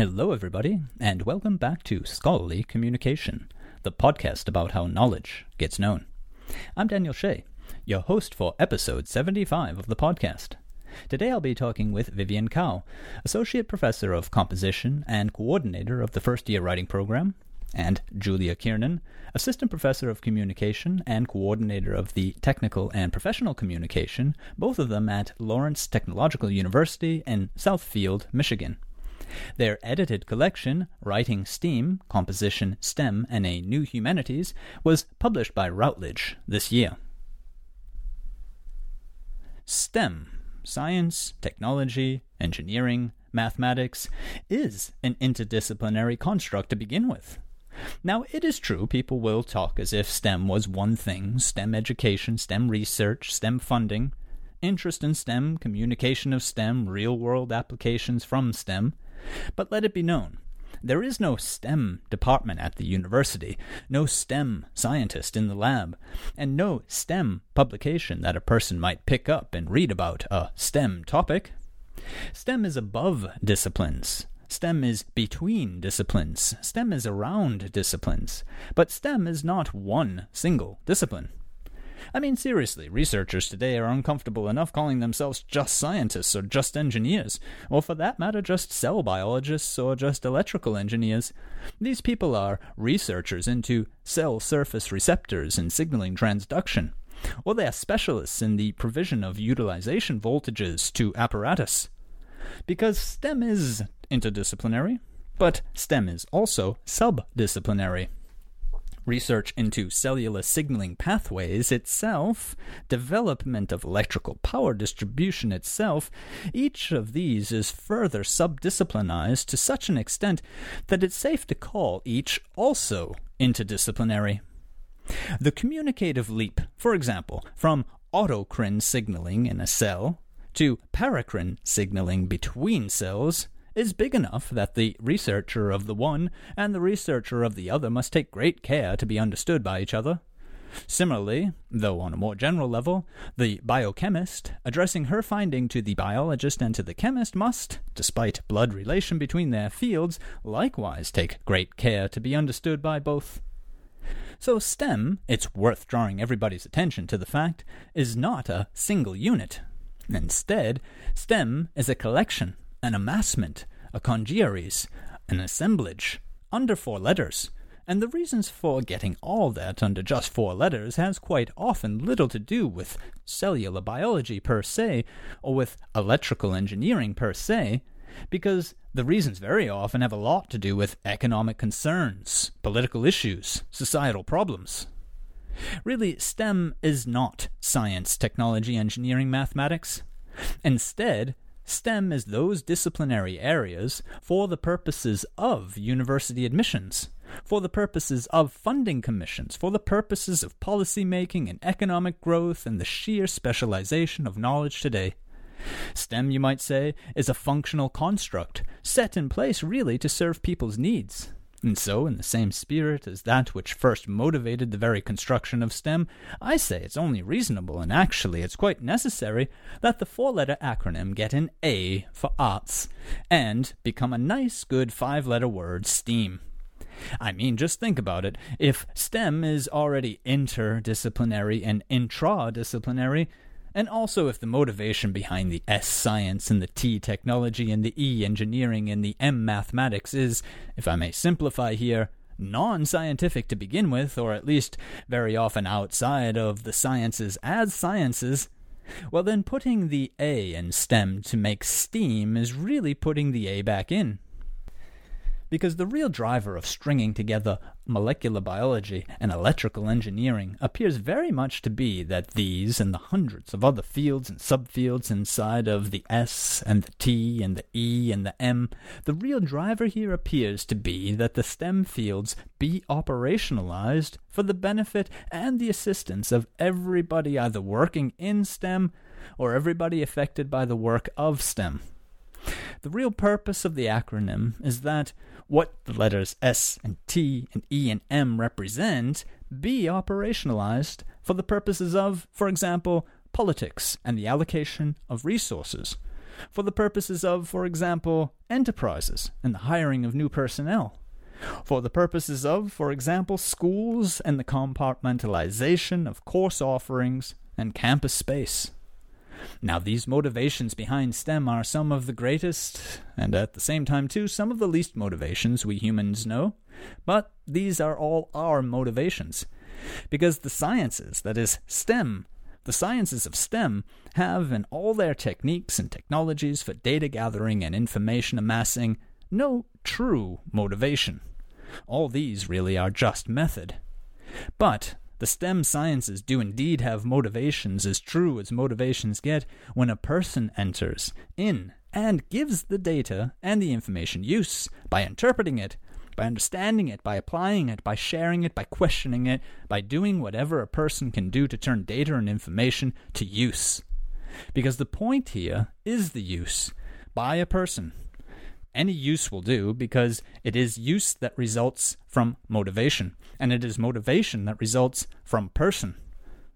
Hello, everybody, and welcome back to Scholarly Communication, the podcast about how knowledge gets known. I'm Daniel Shea, your host for episode 75 of the podcast. Today I'll be talking with Vivian Kao, Associate Professor of Composition and Coordinator of the First Year Writing Program, and Julia Kiernan, Assistant Professor of Communication and Coordinator of the Technical and Professional Communication, both of them at Lawrence Technological University in Southfield, Michigan. Their edited collection, Writing STEAM, Composition, STEM, and a New Humanities, was published by Routledge this year. STEM, science, technology, engineering, mathematics, is an interdisciplinary construct to begin with. Now, it is true people will talk as if STEM was one thing STEM education, STEM research, STEM funding, interest in STEM, communication of STEM, real world applications from STEM. But let it be known, there is no STEM department at the university, no STEM scientist in the lab, and no STEM publication that a person might pick up and read about a STEM topic. STEM is above disciplines. STEM is between disciplines. STEM is around disciplines. But STEM is not one single discipline. I mean, seriously, researchers today are uncomfortable enough calling themselves just scientists or just engineers, or for that matter, just cell biologists or just electrical engineers. These people are researchers into cell surface receptors and signaling transduction, or they are specialists in the provision of utilization voltages to apparatus. Because STEM is interdisciplinary, but STEM is also subdisciplinary research into cellular signaling pathways itself, development of electrical power distribution itself, each of these is further subdisciplinized to such an extent that it's safe to call each also interdisciplinary. The communicative leap, for example, from autocrine signaling in a cell to paracrine signaling between cells is big enough that the researcher of the one and the researcher of the other must take great care to be understood by each other. Similarly, though on a more general level, the biochemist, addressing her finding to the biologist and to the chemist, must, despite blood relation between their fields, likewise take great care to be understood by both. So STEM, it's worth drawing everybody's attention to the fact, is not a single unit. Instead, STEM is a collection an amassment, a congeries, an assemblage, under four letters. And the reasons for getting all that under just four letters has quite often little to do with cellular biology per se, or with electrical engineering per se, because the reasons very often have a lot to do with economic concerns, political issues, societal problems. Really, STEM is not science, technology, engineering, mathematics. Instead, STEM is those disciplinary areas for the purposes of university admissions, for the purposes of funding commissions, for the purposes of policy making and economic growth and the sheer specialization of knowledge today. STEM, you might say, is a functional construct, set in place really to serve people's needs. And so, in the same spirit as that which first motivated the very construction of STEM, I say it's only reasonable, and actually it's quite necessary, that the four letter acronym get an A for arts, and become a nice, good five letter word, STEAM. I mean, just think about it. If STEM is already interdisciplinary and intradisciplinary, And also, if the motivation behind the S science and the T technology and the E engineering and the M mathematics is, if I may simplify here, non scientific to begin with, or at least very often outside of the sciences as sciences, well, then putting the A in STEM to make STEAM is really putting the A back in because the real driver of stringing together molecular biology and electrical engineering appears very much to be that these and the hundreds of other fields and subfields inside of the S and the T and the E and the M, the real driver here appears to be that the STEM fields be operationalized for the benefit and the assistance of everybody either working in STEM or everybody affected by the work of STEM. The real purpose of the acronym is that what the letters S and T and E and M represent be operationalized for the purposes of, for example, politics and the allocation of resources, for the purposes of, for example, enterprises and the hiring of new personnel, for the purposes of, for example, schools and the compartmentalization of course offerings and campus space. Now, these motivations behind STEM are some of the greatest, and at the same time, too, some of the least motivations we humans know. But these are all our motivations. Because the sciences, that is, STEM, the sciences of STEM, have in all their techniques and technologies for data gathering and information amassing no true motivation. All these really are just method. But the STEM sciences do indeed have motivations as true as motivations get when a person enters in and gives the data and the information use by interpreting it, by understanding it, by applying it, by sharing it, by questioning it, by doing whatever a person can do to turn data and information to use. Because the point here is the use by a person any use will do because it is use that results from motivation, and it is motivation that results from person,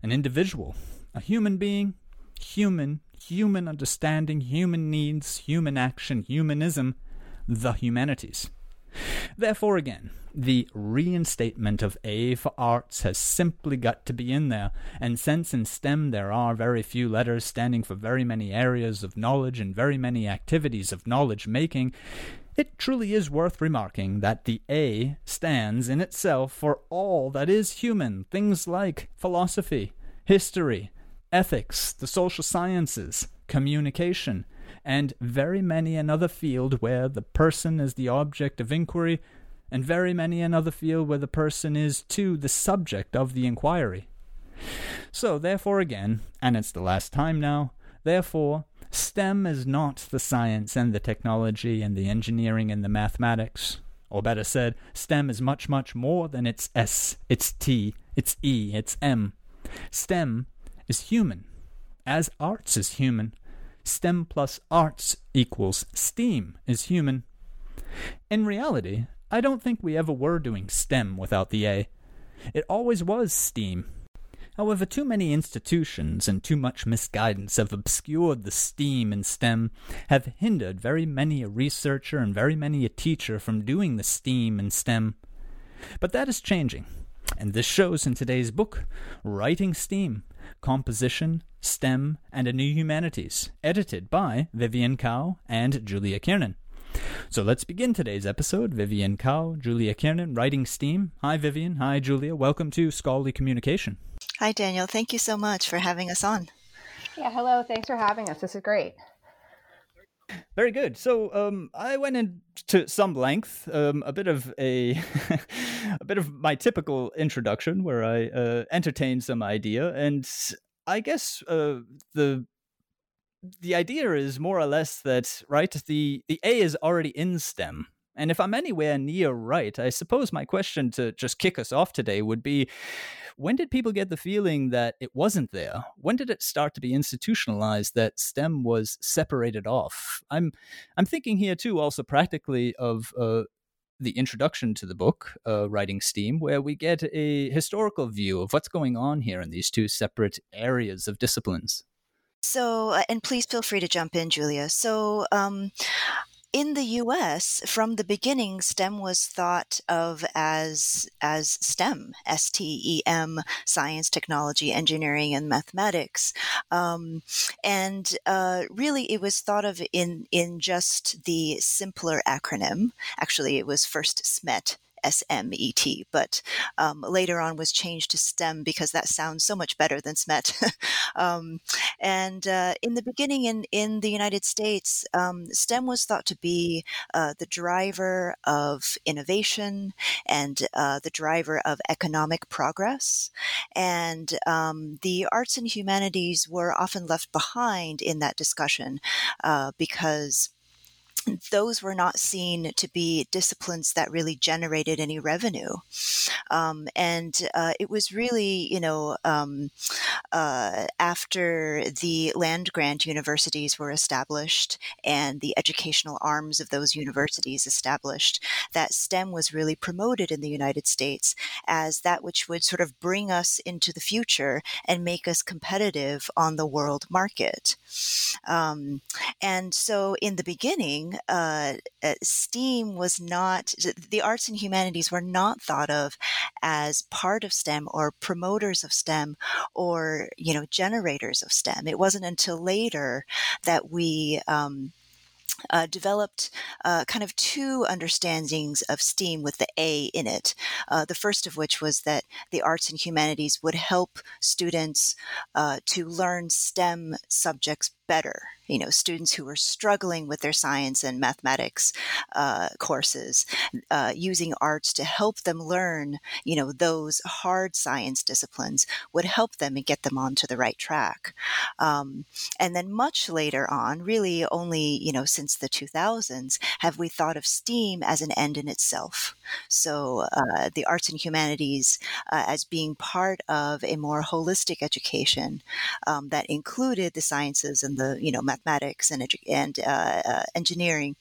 an individual, a human being, human, human understanding, human needs, human action, humanism, the humanities. Therefore, again, the reinstatement of A for arts has simply got to be in there, and since in STEM there are very few letters standing for very many areas of knowledge and very many activities of knowledge making, it truly is worth remarking that the A stands in itself for all that is human, things like philosophy, history, ethics, the social sciences, communication, and very many another field where the person is the object of inquiry, and very many another field where the person is too the subject of the inquiry. So, therefore, again, and it's the last time now, therefore, STEM is not the science and the technology and the engineering and the mathematics. Or better said, STEM is much, much more than its S, its T, its E, its M. STEM is human, as arts is human, STEM plus arts equals STEAM is human. In reality, I don't think we ever were doing STEM without the A. It always was STEAM. However, too many institutions and too much misguidance have obscured the STEAM in STEM, have hindered very many a researcher and very many a teacher from doing the STEAM in STEM. But that is changing, and this shows in today's book, Writing STEAM Composition, STEM, and a New Humanities, edited by Vivian Kao and Julia Kiernan. So let's begin today's episode. Vivian Kao, Julia Kiernan, writing STEAM. Hi, Vivian. Hi, Julia. Welcome to Scholarly Communication. Hi, Daniel. Thank you so much for having us on. Yeah, hello. Thanks for having us. This is great. Very good. So um, I went into some length, um, a bit of a, a bit of my typical introduction, where I uh, entertained some idea, and I guess uh, the the idea is more or less that right the the A is already in STEM. And if I'm anywhere near right, I suppose my question to just kick us off today would be when did people get the feeling that it wasn't there? When did it start to be institutionalized that STEM was separated off? I'm I'm thinking here too also practically of uh, the introduction to the book, uh, Writing STEAM, where we get a historical view of what's going on here in these two separate areas of disciplines. So, uh, and please feel free to jump in, Julia. So, um, in the US, from the beginning, STEM was thought of as, as STEM, S T E M, science, technology, engineering, and mathematics. Um, and uh, really, it was thought of in, in just the simpler acronym. Actually, it was first SMET, SMET, but um, later on was changed to STEM because that sounds so much better than SMET. um, and uh, in the beginning, in, in the United States, um, STEM was thought to be uh, the driver of innovation and uh, the driver of economic progress. And um, the arts and humanities were often left behind in that discussion uh, because those were not seen to be disciplines that really generated any revenue. Um, and uh, it was really, you know, um, uh, after the land grant universities were established and the educational arms of those universities established, that STEM was really promoted in the United States as that which would sort of bring us into the future and make us competitive on the world market. Um, and so in the beginning, uh, uh, STEAM was not, the arts and humanities were not thought of as part of STEM or promoters of STEM or, you know, generators of STEM. It wasn't until later that we, um, uh, developed uh, kind of two understandings of STEAM with the A in it. Uh, the first of which was that the arts and humanities would help students uh, to learn STEM subjects better you know students who are struggling with their science and mathematics uh, courses uh, using arts to help them learn you know those hard science disciplines would help them and get them onto the right track. Um, and then much later on really only you know since the 2000s have we thought of steam as an end in itself. So uh, the arts and humanities uh, as being part of a more holistic education um, that included the sciences and the you know mathematics and edu- and uh, uh, engineering,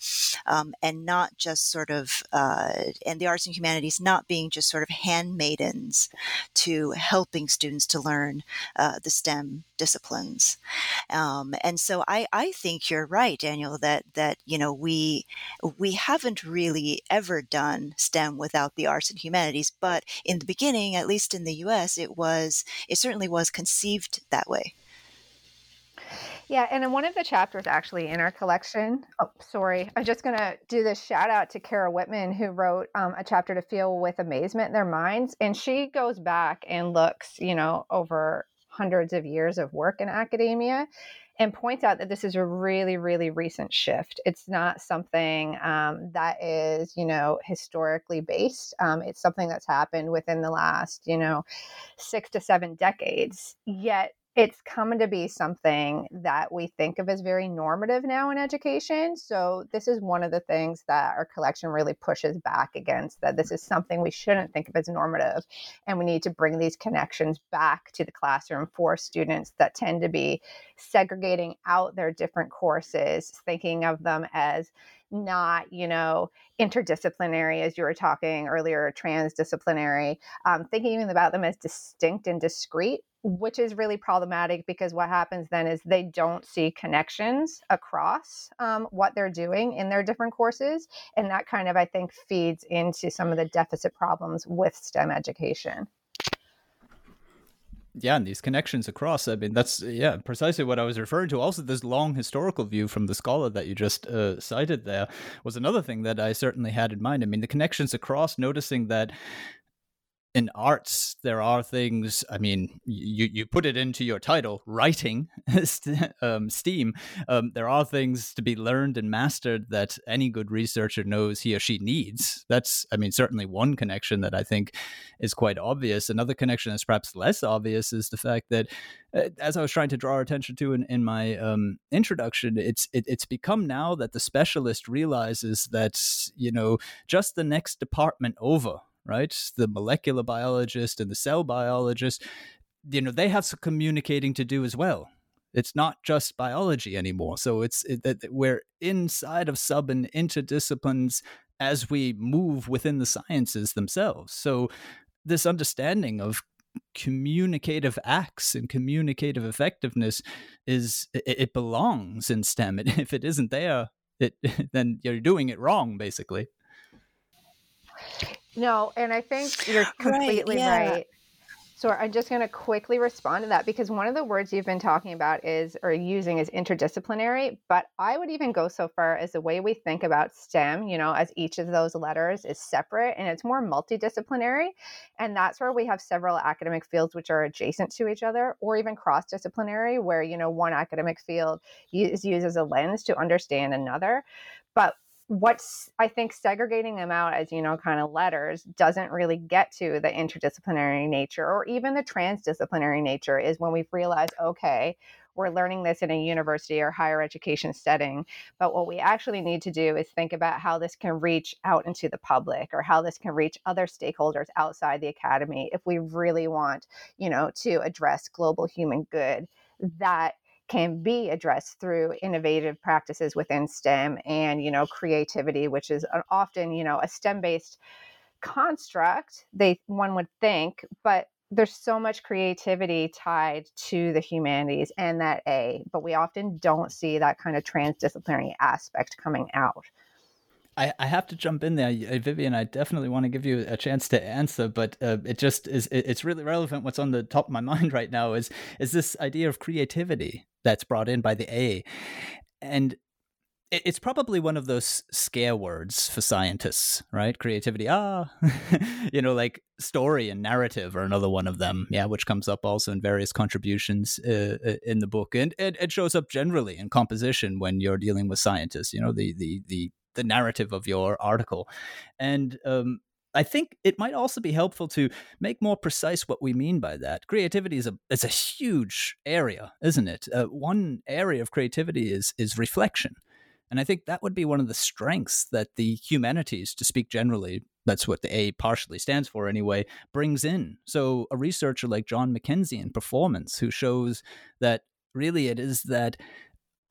um, and not just sort of uh, and the arts and humanities not being just sort of handmaidens to helping students to learn uh, the STEM disciplines. Um, and so I, I think you're right, Daniel, that that you know we we haven't really ever done STEM without the arts and humanities, but in the beginning, at least in the U.S., it was it certainly was conceived that way. Yeah, and in one of the chapters actually in our collection, oh, sorry, I'm just going to do this shout out to Kara Whitman, who wrote um, a chapter to feel with amazement in their minds. And she goes back and looks, you know, over hundreds of years of work in academia and points out that this is a really, really recent shift. It's not something um, that is, you know, historically based. Um, it's something that's happened within the last, you know, six to seven decades. Yet it's coming to be something that we think of as very normative now in education. So, this is one of the things that our collection really pushes back against that this is something we shouldn't think of as normative. And we need to bring these connections back to the classroom for students that tend to be segregating out their different courses, thinking of them as not, you know, interdisciplinary, as you were talking earlier, transdisciplinary, um, thinking about them as distinct and discrete which is really problematic because what happens then is they don't see connections across um, what they're doing in their different courses. And that kind of, I think, feeds into some of the deficit problems with STEM education. Yeah, and these connections across, I mean, that's, yeah, precisely what I was referring to. Also, this long historical view from the scholar that you just uh, cited there was another thing that I certainly had in mind. I mean, the connections across, noticing that in arts there are things i mean you you put it into your title writing um, steam um, there are things to be learned and mastered that any good researcher knows he or she needs. That's i mean certainly one connection that i think is quite obvious. Another connection that's perhaps less obvious is the fact that uh, as i was trying to draw attention to in, in my um, introduction it's it, it's become now that the specialist realizes that you know just the next department over right? The molecular biologist and the cell biologist, you know, they have some communicating to do as well. It's not just biology anymore. So it's that it, we're inside of sub and interdisciplines as we move within the sciences themselves. So this understanding of communicative acts and communicative effectiveness is it, it belongs in STEM. if it isn't there, it then you're doing it wrong basically no and i think you're completely right, yeah. right. So I'm just going to quickly respond to that because one of the words you've been talking about is or using is interdisciplinary, but I would even go so far as the way we think about STEM, you know, as each of those letters is separate and it's more multidisciplinary. And that's where we have several academic fields which are adjacent to each other or even cross-disciplinary where, you know, one academic field is used as a lens to understand another. But what's i think segregating them out as you know kind of letters doesn't really get to the interdisciplinary nature or even the transdisciplinary nature is when we've realized okay we're learning this in a university or higher education setting but what we actually need to do is think about how this can reach out into the public or how this can reach other stakeholders outside the academy if we really want you know to address global human good that can be addressed through innovative practices within STEM and, you know, creativity, which is often, you know, a STEM based construct, they one would think, but there's so much creativity tied to the humanities and that A, but we often don't see that kind of transdisciplinary aspect coming out. I, I have to jump in there, uh, Vivian. I definitely want to give you a chance to answer, but uh, it just is. It's really relevant. What's on the top of my mind right now is is this idea of creativity that's brought in by the A, and it's probably one of those scare words for scientists, right? Creativity, ah, you know, like story and narrative are another one of them, yeah, which comes up also in various contributions uh, in the book, and it, it shows up generally in composition when you're dealing with scientists. You know, the the the the narrative of your article, and um, I think it might also be helpful to make more precise what we mean by that. Creativity is a is a huge area, isn't it? Uh, one area of creativity is is reflection, and I think that would be one of the strengths that the humanities, to speak generally, that's what the A partially stands for anyway, brings in. So a researcher like Jon McKenzie in performance, who shows that really it is that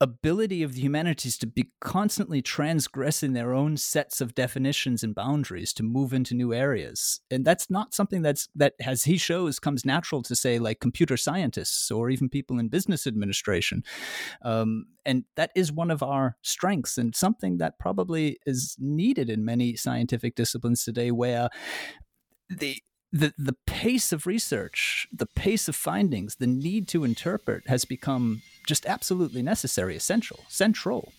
ability of the humanities to be constantly transgressing their own sets of definitions and boundaries to move into new areas. And that's not something that's that as he shows comes natural to say like computer scientists or even people in business administration. Um, and that is one of our strengths and something that probably is needed in many scientific disciplines today where the the the pace of research, the pace of findings, the need to interpret has become just absolutely necessary, essential, central.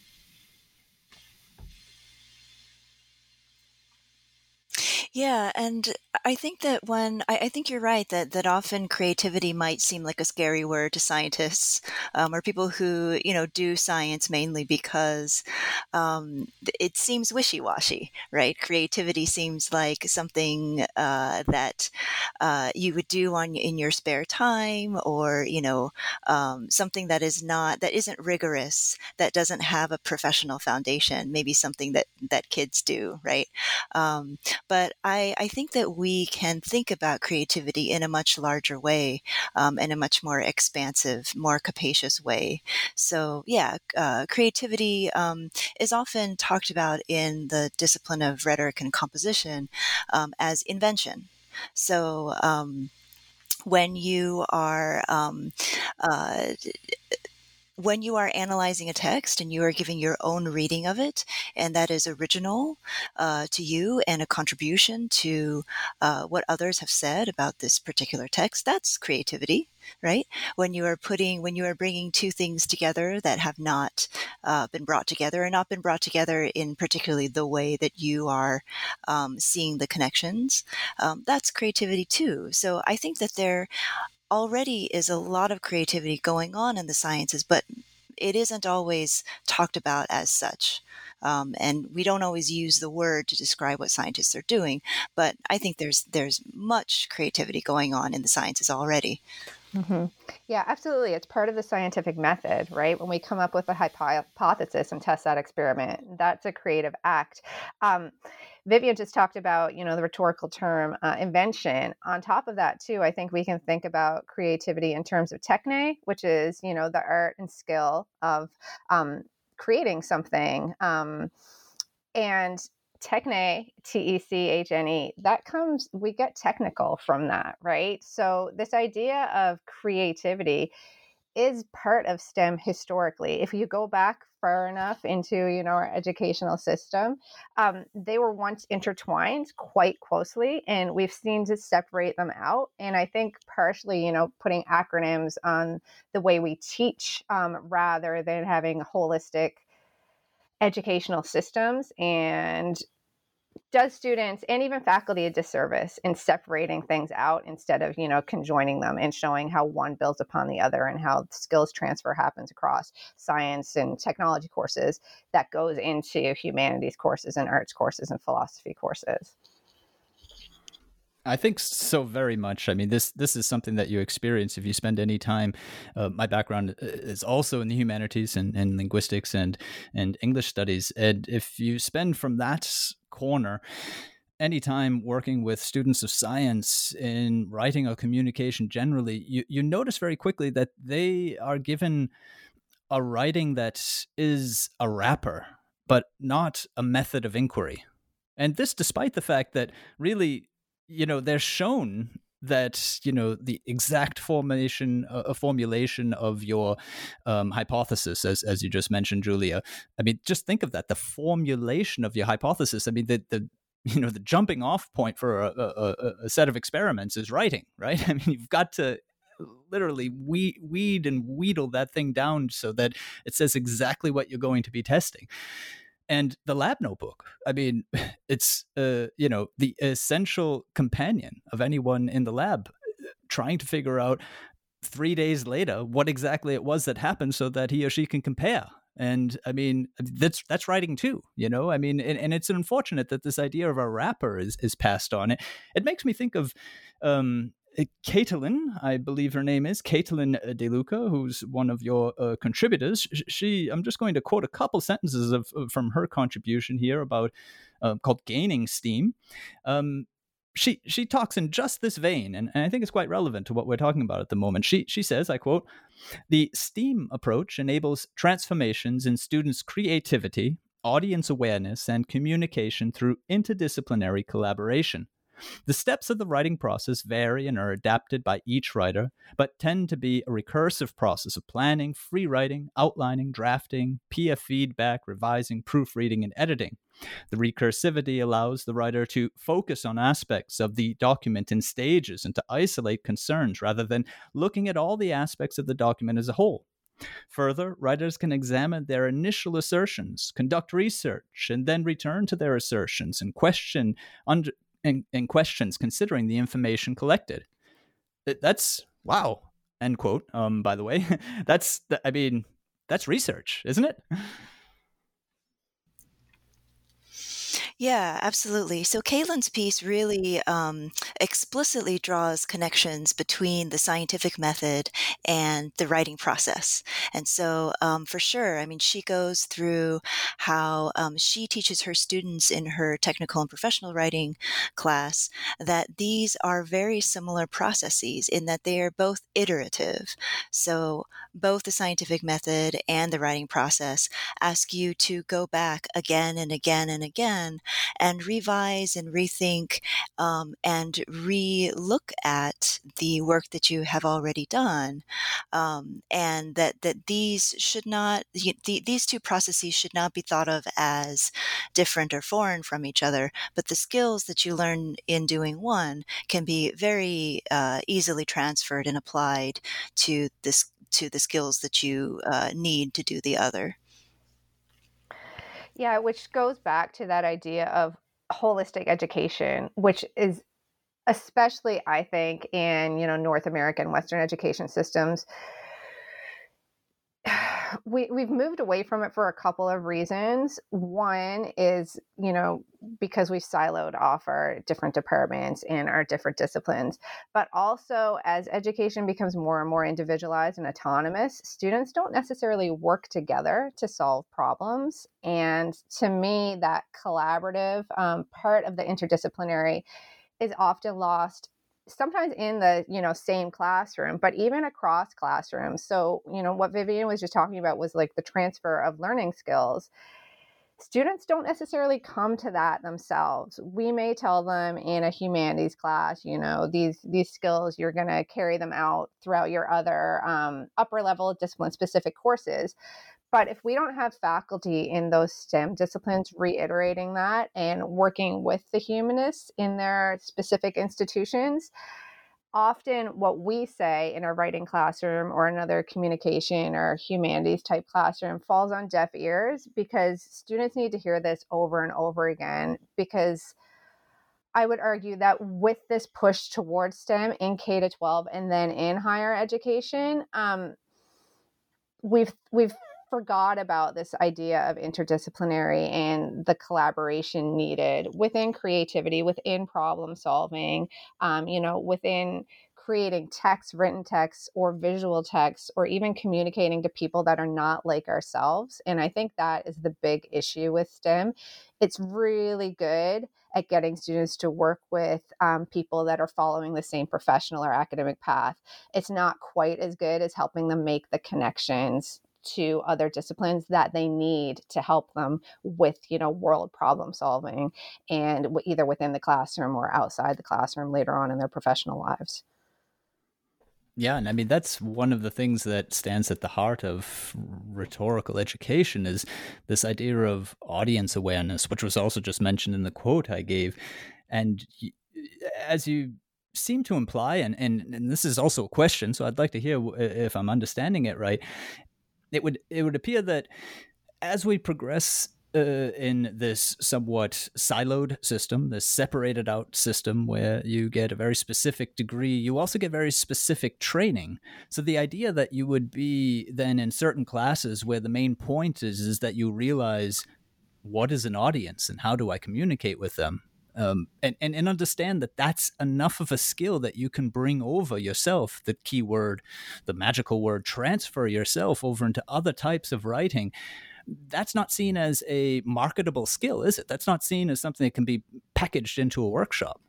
Yeah, and I think that when I, I, think you're right that that often creativity might seem like a scary word to scientists um, or people who you know do science mainly because um, it seems wishy-washy, right? Creativity seems like something uh, that uh, you would do on in your spare time, or you know um, something that is not that isn't rigorous, that doesn't have a professional foundation. Maybe something that that kids do, right? Um, but I, I think that we can think about creativity in a much larger way, um, in a much more expansive, more capacious way. So, yeah, uh, creativity um, is often talked about in the discipline of rhetoric and composition um, as invention. So, um, when you are um, uh, when you are analyzing a text and you are giving your own reading of it, and that is original uh, to you and a contribution to uh, what others have said about this particular text, that's creativity, right? When you are putting, when you are bringing two things together that have not uh, been brought together and not been brought together in particularly the way that you are um, seeing the connections, um, that's creativity too. So I think that there already is a lot of creativity going on in the sciences, but it isn't always talked about as such. Um, and we don't always use the word to describe what scientists are doing, but I think there's there's much creativity going on in the sciences already. Mm-hmm. Yeah, absolutely. It's part of the scientific method, right? When we come up with a hypothesis and test that experiment, that's a creative act. Um, Vivian just talked about, you know, the rhetorical term uh, invention. On top of that, too, I think we can think about creativity in terms of techne, which is, you know, the art and skill of um, creating something. Um, and techne, T E C H N E, that comes, we get technical from that, right? So, this idea of creativity is part of STEM historically. If you go back far enough into you know our educational system um, they were once intertwined quite closely and we've seen to separate them out and i think partially you know putting acronyms on the way we teach um, rather than having holistic educational systems and does students and even faculty a disservice in separating things out instead of you know conjoining them and showing how one builds upon the other and how skills transfer happens across science and technology courses that goes into humanities courses and arts courses and philosophy courses I think so very much. I mean, this this is something that you experience if you spend any time. Uh, my background uh, is also in the humanities and, and linguistics and and English studies, and if you spend from that corner any time working with students of science in writing or communication generally, you you notice very quickly that they are given a writing that is a wrapper, but not a method of inquiry. And this, despite the fact that really you know they're shown that you know the exact formation uh, formulation of your um, hypothesis as as you just mentioned julia. I mean just think of that the formulation of your hypothesis. I mean the the you know the jumping off point for a, a, a set of experiments is writing right? I mean you've got to literally weed, weed and wheedle that thing down so that it says exactly what you're going to be testing and the lab notebook. I mean it's uh, you know the essential companion of anyone in the lab uh, trying to figure out three days later what exactly it was that happened so that he or she can compare. And i mean that's that's writing too you know? I mean and, and it's unfortunate that this idea of a wrapper is is passed on. It it makes me think of um Caitlin, I believe her name is Caitlin DeLuca, who's one of your uh, contributors. She, I'm just going to quote a couple sentences of, of from her contribution here about uh, called gaining steam. Um, she she talks in just this vein, and, and I think it's quite relevant to what we're talking about at the moment. She she says, I quote, the STEAM approach enables transformations in students' creativity, audience awareness, and communication through interdisciplinary collaboration. The steps of the writing process vary and are adapted by each writer, but tend to be a recursive process of planning, free writing, outlining, drafting, PF feedback, revising, proofreading, and editing. The recursivity allows the writer to focus on aspects of the document in stages and to isolate concerns rather than looking at all the aspects of the document as a whole. Further, writers can examine their initial assertions, conduct research, and then return to their assertions and question under, and, questions considering the information collected. That's wow. End quote. Um, by the way, that's I mean that's research, isn't it? Yeah, absolutely. So Caitlin's piece really um, explicitly draws connections between the scientific method and the writing process. And so, um, for sure, I mean, she goes through how um, she teaches her students in her technical and professional writing class that these are very similar processes in that they are both iterative. So, both the scientific method and the writing process ask you to go back again and again and again and revise and rethink um, and re look at the work that you have already done. Um, and that, that these should not, the, these two processes should not be thought of as different or foreign from each other, but the skills that you learn in doing one can be very uh, easily transferred and applied to this to the skills that you uh, need to do the other. Yeah, which goes back to that idea of holistic education, which is especially I think in, you know, North American Western education systems we we've moved away from it for a couple of reasons. One is, you know, because we've siloed off our different departments and our different disciplines, but also as education becomes more and more individualized and autonomous, students don't necessarily work together to solve problems. And to me, that collaborative um, part of the interdisciplinary is often lost sometimes in the you know same classroom but even across classrooms. So you know what vivian was just talking about was like the transfer of learning skills. Students don't necessarily come to that themselves. We may tell them in a humanities class you know these these skills you're going to carry them out throughout your other um, upper level discipline specific courses but if we don't have faculty in those STEM disciplines reiterating that and working with the humanists in their specific institutions, often what we say in our writing classroom or another communication or humanities type classroom falls on deaf ears because students need to hear this over and over again because I would argue that with this push towards STEM in K to 12 and then in higher education, um, we've we've forgot about this idea of interdisciplinary and the collaboration needed within creativity, within problem solving, um, you know, within creating text, written text, or visual text, or even communicating to people that are not like ourselves. And I think that is the big issue with STEM. It's really good at getting students to work with um, people that are following the same professional or academic path. It's not quite as good as helping them make the connections to other disciplines that they need to help them with you know world problem solving and either within the classroom or outside the classroom later on in their professional lives yeah, and I mean that's one of the things that stands at the heart of rhetorical education is this idea of audience awareness, which was also just mentioned in the quote I gave. And as you seem to imply, and, and, and this is also a question, so I'd like to hear if I'm understanding it right it would it would appear that as we progress uh, in this somewhat siloed system, this separated out system where you get a very specific degree, you also get very specific training. So the idea that you would be then in certain classes where the main point is is that you realize what is an audience and how do I communicate with them um, and, and, and understand that that's enough of a skill that you can bring over yourself the key word the magical word transfer yourself over into other types of writing. That's not seen as a marketable skill is it? That's not seen as something that can be packaged into a workshop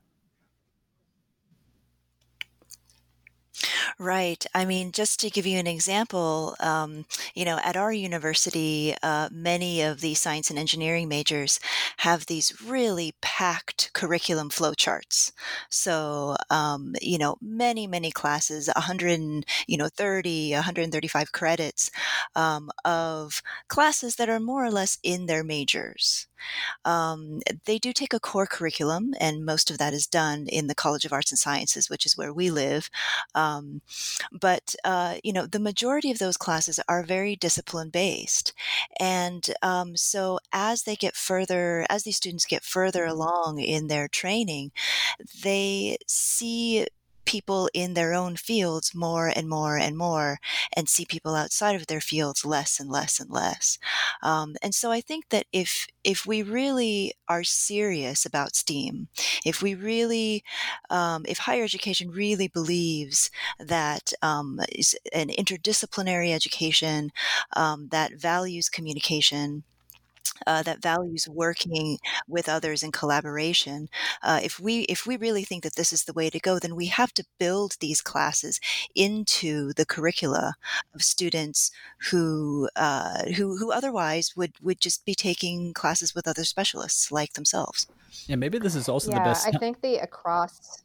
Right. I mean, just to give you an example, um, you know, at our university, uh, many of the science and engineering majors have these really packed curriculum flowcharts. So, um, you know, many, many classes, 100, you know, 30, 135 credits um, of classes that are more or less in their majors. Um, they do take a core curriculum, and most of that is done in the College of Arts and Sciences, which is where we live. Um, but uh, you know, the majority of those classes are very discipline based, and um, so as they get further, as these students get further along in their training, they see people in their own fields more and more and more and see people outside of their fields less and less and less. Um, and so I think that if if we really are serious about STEAM, if we really, um, if higher education really believes that um, an interdisciplinary education um, that values communication, uh, that values working with others in collaboration. Uh, if we if we really think that this is the way to go, then we have to build these classes into the curricula of students who uh, who who otherwise would would just be taking classes with other specialists like themselves. Yeah, maybe this is also yeah, the best. I think the across.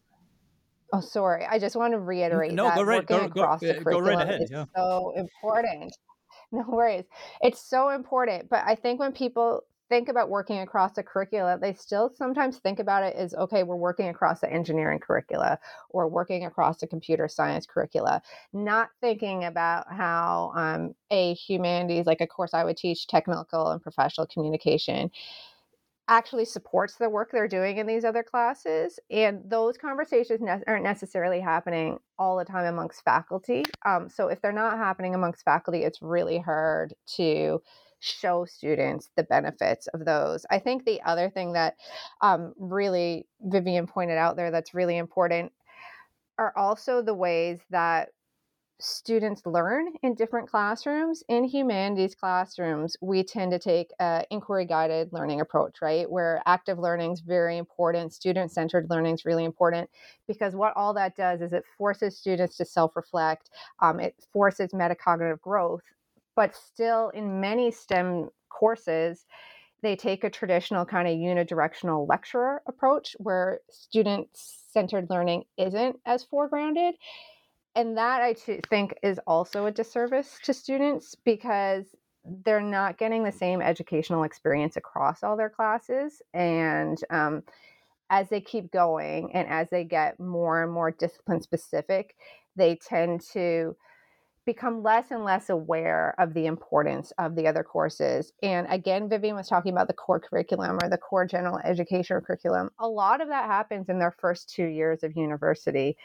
Oh, sorry. I just want to reiterate no, that go right, working go, across go, the go curriculum right ahead. is Yeah. so important. No worries. It's so important. But I think when people think about working across a curricula, they still sometimes think about it as okay, we're working across the engineering curricula or working across the computer science curricula, not thinking about how um, a humanities, like a course I would teach technical and professional communication, actually supports the work they're doing in these other classes. And those conversations ne- aren't necessarily happening all the time amongst faculty. Um, so if they're not happening amongst faculty, it's really hard to show students the benefits of those. I think the other thing that um, really Vivian pointed out there that's really important are also the ways that students learn in different classrooms. In humanities classrooms, we tend to take an inquiry guided learning approach, right? Where active learning is very important, student centered learning is really important because what all that does is it forces students to self reflect, um, it forces metacognitive growth. But still, in many STEM courses, they take a traditional kind of unidirectional lecturer approach where student centered learning isn't as foregrounded and that I think is also a disservice to students because they're not getting the same educational experience across all their classes. And um, as they keep going and as they get more and more discipline specific, they tend to become less and less aware of the importance of the other courses. And again, Vivian was talking about the core curriculum or the core general education curriculum. A lot of that happens in their first two years of university.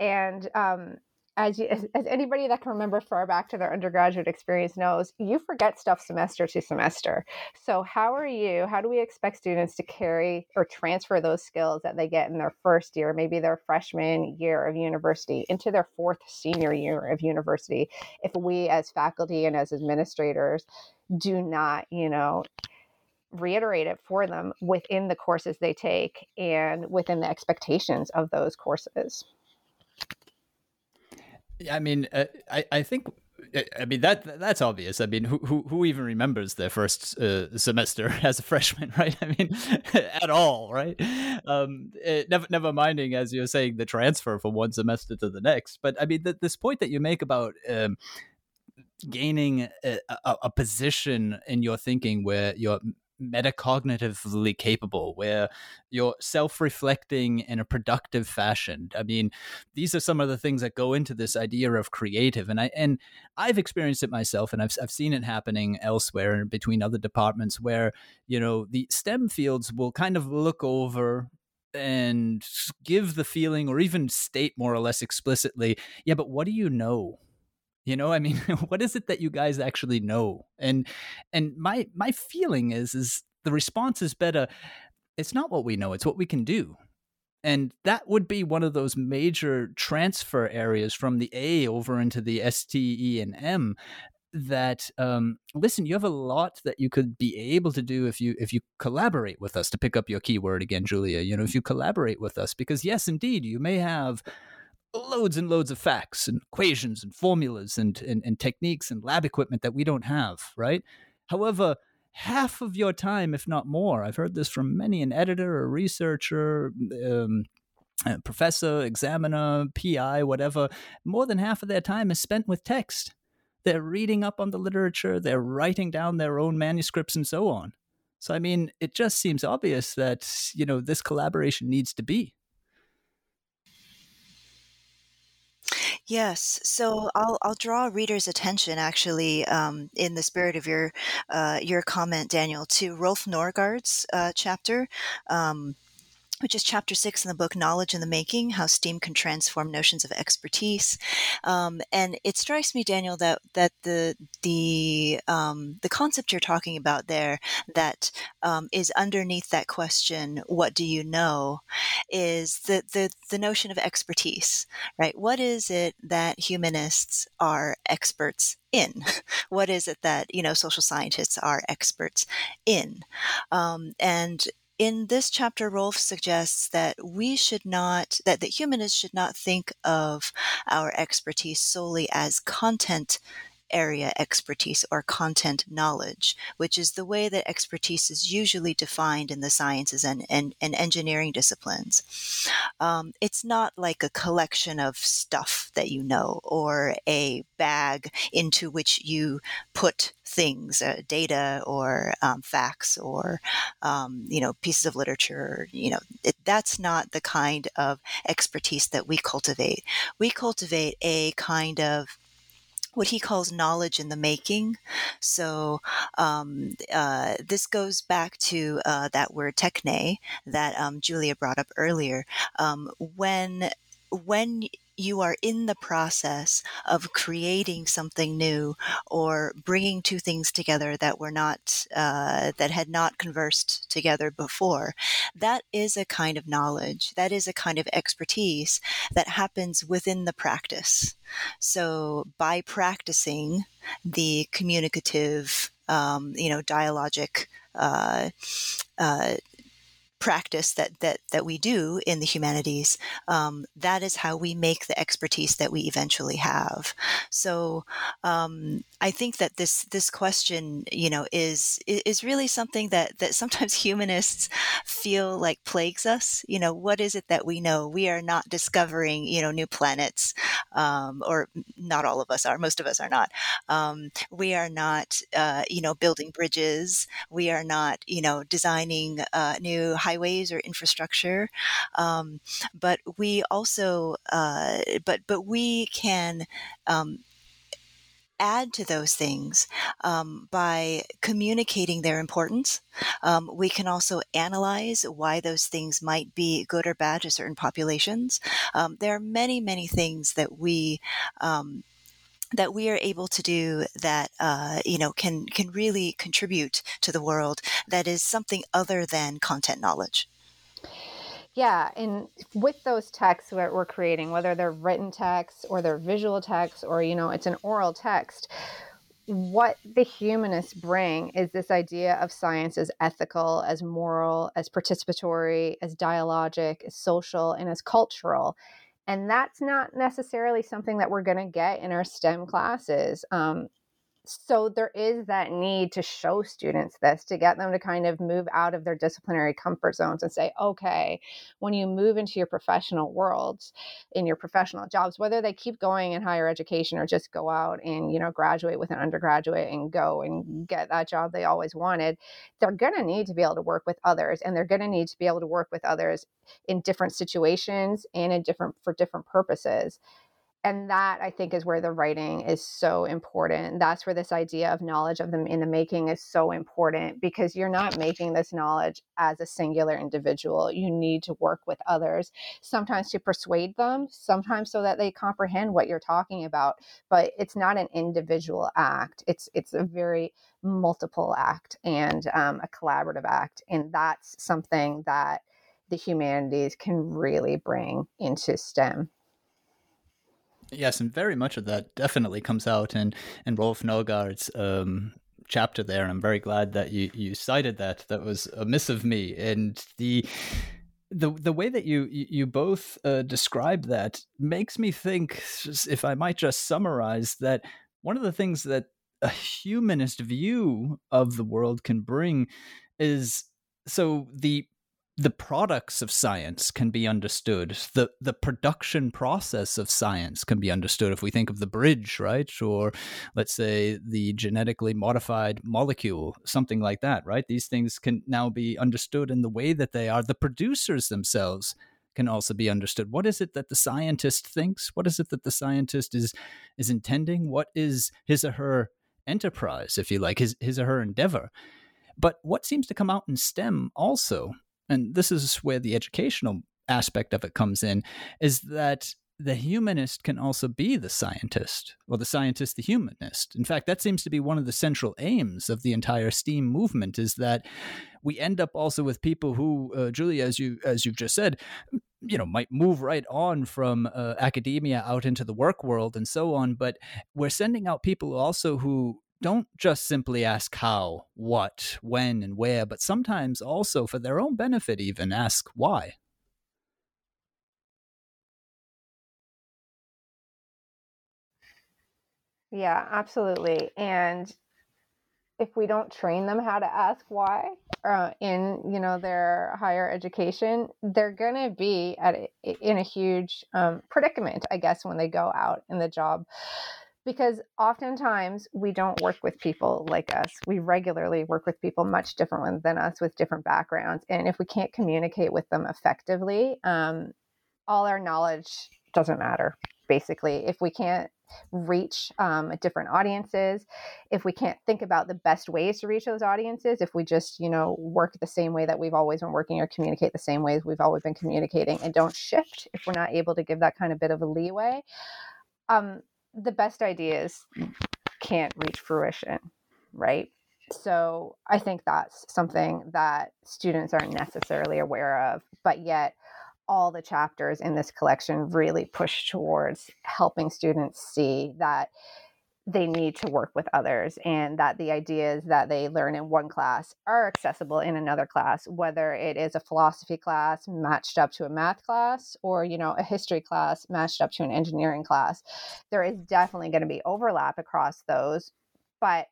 And um, as, you, as, as anybody that can remember far back to their undergraduate experience knows, you forget stuff semester to semester. So how are you? How do we expect students to carry or transfer those skills that they get in their first year, maybe their freshman year of university, into their fourth senior year of university, if we as faculty and as administrators do not, you know, reiterate it for them within the courses they take and within the expectations of those courses. I mean, uh, I I think uh, I mean that that's obvious. I mean, who who, who even remembers their first uh, semester as a freshman, right? I mean, at all, right? Um, it, eh, never never minding as you're saying the transfer from one semester to the next. But I mean, the, this point that you make about um, gaining a, a, a, position in your thinking where you're metacognitively capable, where you're self reflecting in a productive fashion. I mean, these are some of the things that go into this idea of creative. And I and I've experienced it myself and I've I've seen it happening elsewhere and between other departments where, you know, the STEM fields will kind of look over and give the feeling or even state more or less explicitly, yeah, but what do you know? You know i mean what is it that you guys actually know? And and my my feeling is is the response is better it's not what we know it's what we can do. And that would be one of those major transfer areas from the a over into the s t e and m that um, listen you have a lot that you could be able to do if you if you collaborate with us to pick up your keyword again julia you know if you collaborate with us because yes indeed you may have loads and loads of facts and equations and formulas and, and, and techniques and lab equipment that we don't have, right? However, half of your time, if not more, I've heard this from many an editor or researcher, um, professor, examiner, PI, whatever, more than half of their time is spent with text. They're reading up on the literature, they're writing down their own manuscripts and so on. So, I mean, it just seems obvious that, you know, this collaboration needs to be. Yes, so I'll I'll draw readers' attention actually, um, in the spirit of your uh, your comment, Daniel, to Rolf Norgaard's uh, chapter. Um, which is chapter six in the book Knowledge in the Making How STEAM Can Transform Notions of Expertise. Um, and it strikes me, Daniel, that, that the, the, um, the concept you're talking about there that um, is underneath that question, what do you know, is the, the, the notion of expertise, right? What is it that humanists are experts in? What is it that you know social scientists are experts in? Um, and in this chapter, Rolf suggests that we should not, that the humanists should not think of our expertise solely as content area expertise or content knowledge, which is the way that expertise is usually defined in the sciences and, and, and engineering disciplines. Um, it's not like a collection of stuff that you know or a bag into which you put things, uh, data or um, facts or um, you know pieces of literature. You know it, that's not the kind of expertise that we cultivate. We cultivate a kind of what he calls knowledge in the making. So um, uh, this goes back to uh, that word techne that um, Julia brought up earlier. Um, when when you are in the process of creating something new or bringing two things together that were not uh, that had not conversed together before that is a kind of knowledge that is a kind of expertise that happens within the practice. So by practicing the communicative um, you know dialogic uh, uh, practice that that that we do in the humanities, um, that is how we make the expertise that we eventually have. So um, I think that this this question, you know, is is really something that that sometimes humanists feel like plagues us. You know, what is it that we know? We are not discovering, you know, new planets, um, or not all of us are. Most of us are not. Um, we are not, uh, you know, building bridges. We are not, you know, designing uh, new highways or infrastructure. Um, but we also, uh, but but we can um, add to those things um, by communicating their importance. Um, we can also analyze why those things might be good or bad to certain populations. Um, there are many, many things that we um, that we are able to do that uh, you know can can really contribute to the world that is something other than content knowledge. Yeah, and with those texts that we're creating, whether they're written texts or they're visual texts or you know it's an oral text, what the humanists bring is this idea of science as ethical, as moral, as participatory, as dialogic, as social, and as cultural. And that's not necessarily something that we're going to get in our STEM classes. Um, so there is that need to show students this to get them to kind of move out of their disciplinary comfort zones and say okay when you move into your professional worlds in your professional jobs whether they keep going in higher education or just go out and you know graduate with an undergraduate and go and get that job they always wanted they're going to need to be able to work with others and they're going to need to be able to work with others in different situations and in different for different purposes and that i think is where the writing is so important. That's where this idea of knowledge of them in the making is so important because you're not making this knowledge as a singular individual. You need to work with others sometimes to persuade them sometimes so that they comprehend what you're talking about but it's not an individual act. It's it's a very multiple act and um, a collaborative act and that's something that the humanities can really bring into stem Yes, and very much of that definitely comes out in in Rolf Norgaard's um, chapter there, and I'm very glad that you you cited that. That was a miss of me, and the the the way that you you both uh, describe that makes me think, if I might just summarize, that one of the things that a humanist view of the world can bring is so the the products of science can be understood. The the production process of science can be understood if we think of the bridge, right? Or let's say the genetically modified molecule, something like that, right? These things can now be understood in the way that they are. The producers themselves can also be understood. What is it that the scientist thinks? What is it that the scientist is is intending? What is his or her enterprise, if you like, his his or her endeavor? But what seems to come out in STEM also and this is where the educational aspect of it comes in, is that the humanist can also be the scientist, or the scientist the humanist. In fact, that seems to be one of the central aims of the entire STEAM movement is that we end up also with people who, uh, Julia, as you as you've just said, you know, might move right on from uh, academia out into the work world and so on. But we're sending out people also who don't just simply ask how, what, when, and where, but sometimes also for their own benefit, even ask why. Yeah, absolutely. And if we don't train them how to ask why uh, in you know their higher education, they're to be at a, in a huge um, predicament, I guess, when they go out in the job because oftentimes we don't work with people like us. We regularly work with people much different than us with different backgrounds. And if we can't communicate with them effectively, um, all our knowledge doesn't matter, basically. If we can't reach um, different audiences, if we can't think about the best ways to reach those audiences, if we just, you know, work the same way that we've always been working or communicate the same ways we've always been communicating and don't shift, if we're not able to give that kind of bit of a leeway, um, the best ideas can't reach fruition, right? So I think that's something that students aren't necessarily aware of, but yet all the chapters in this collection really push towards helping students see that they need to work with others and that the ideas that they learn in one class are accessible in another class whether it is a philosophy class matched up to a math class or you know a history class matched up to an engineering class there is definitely going to be overlap across those but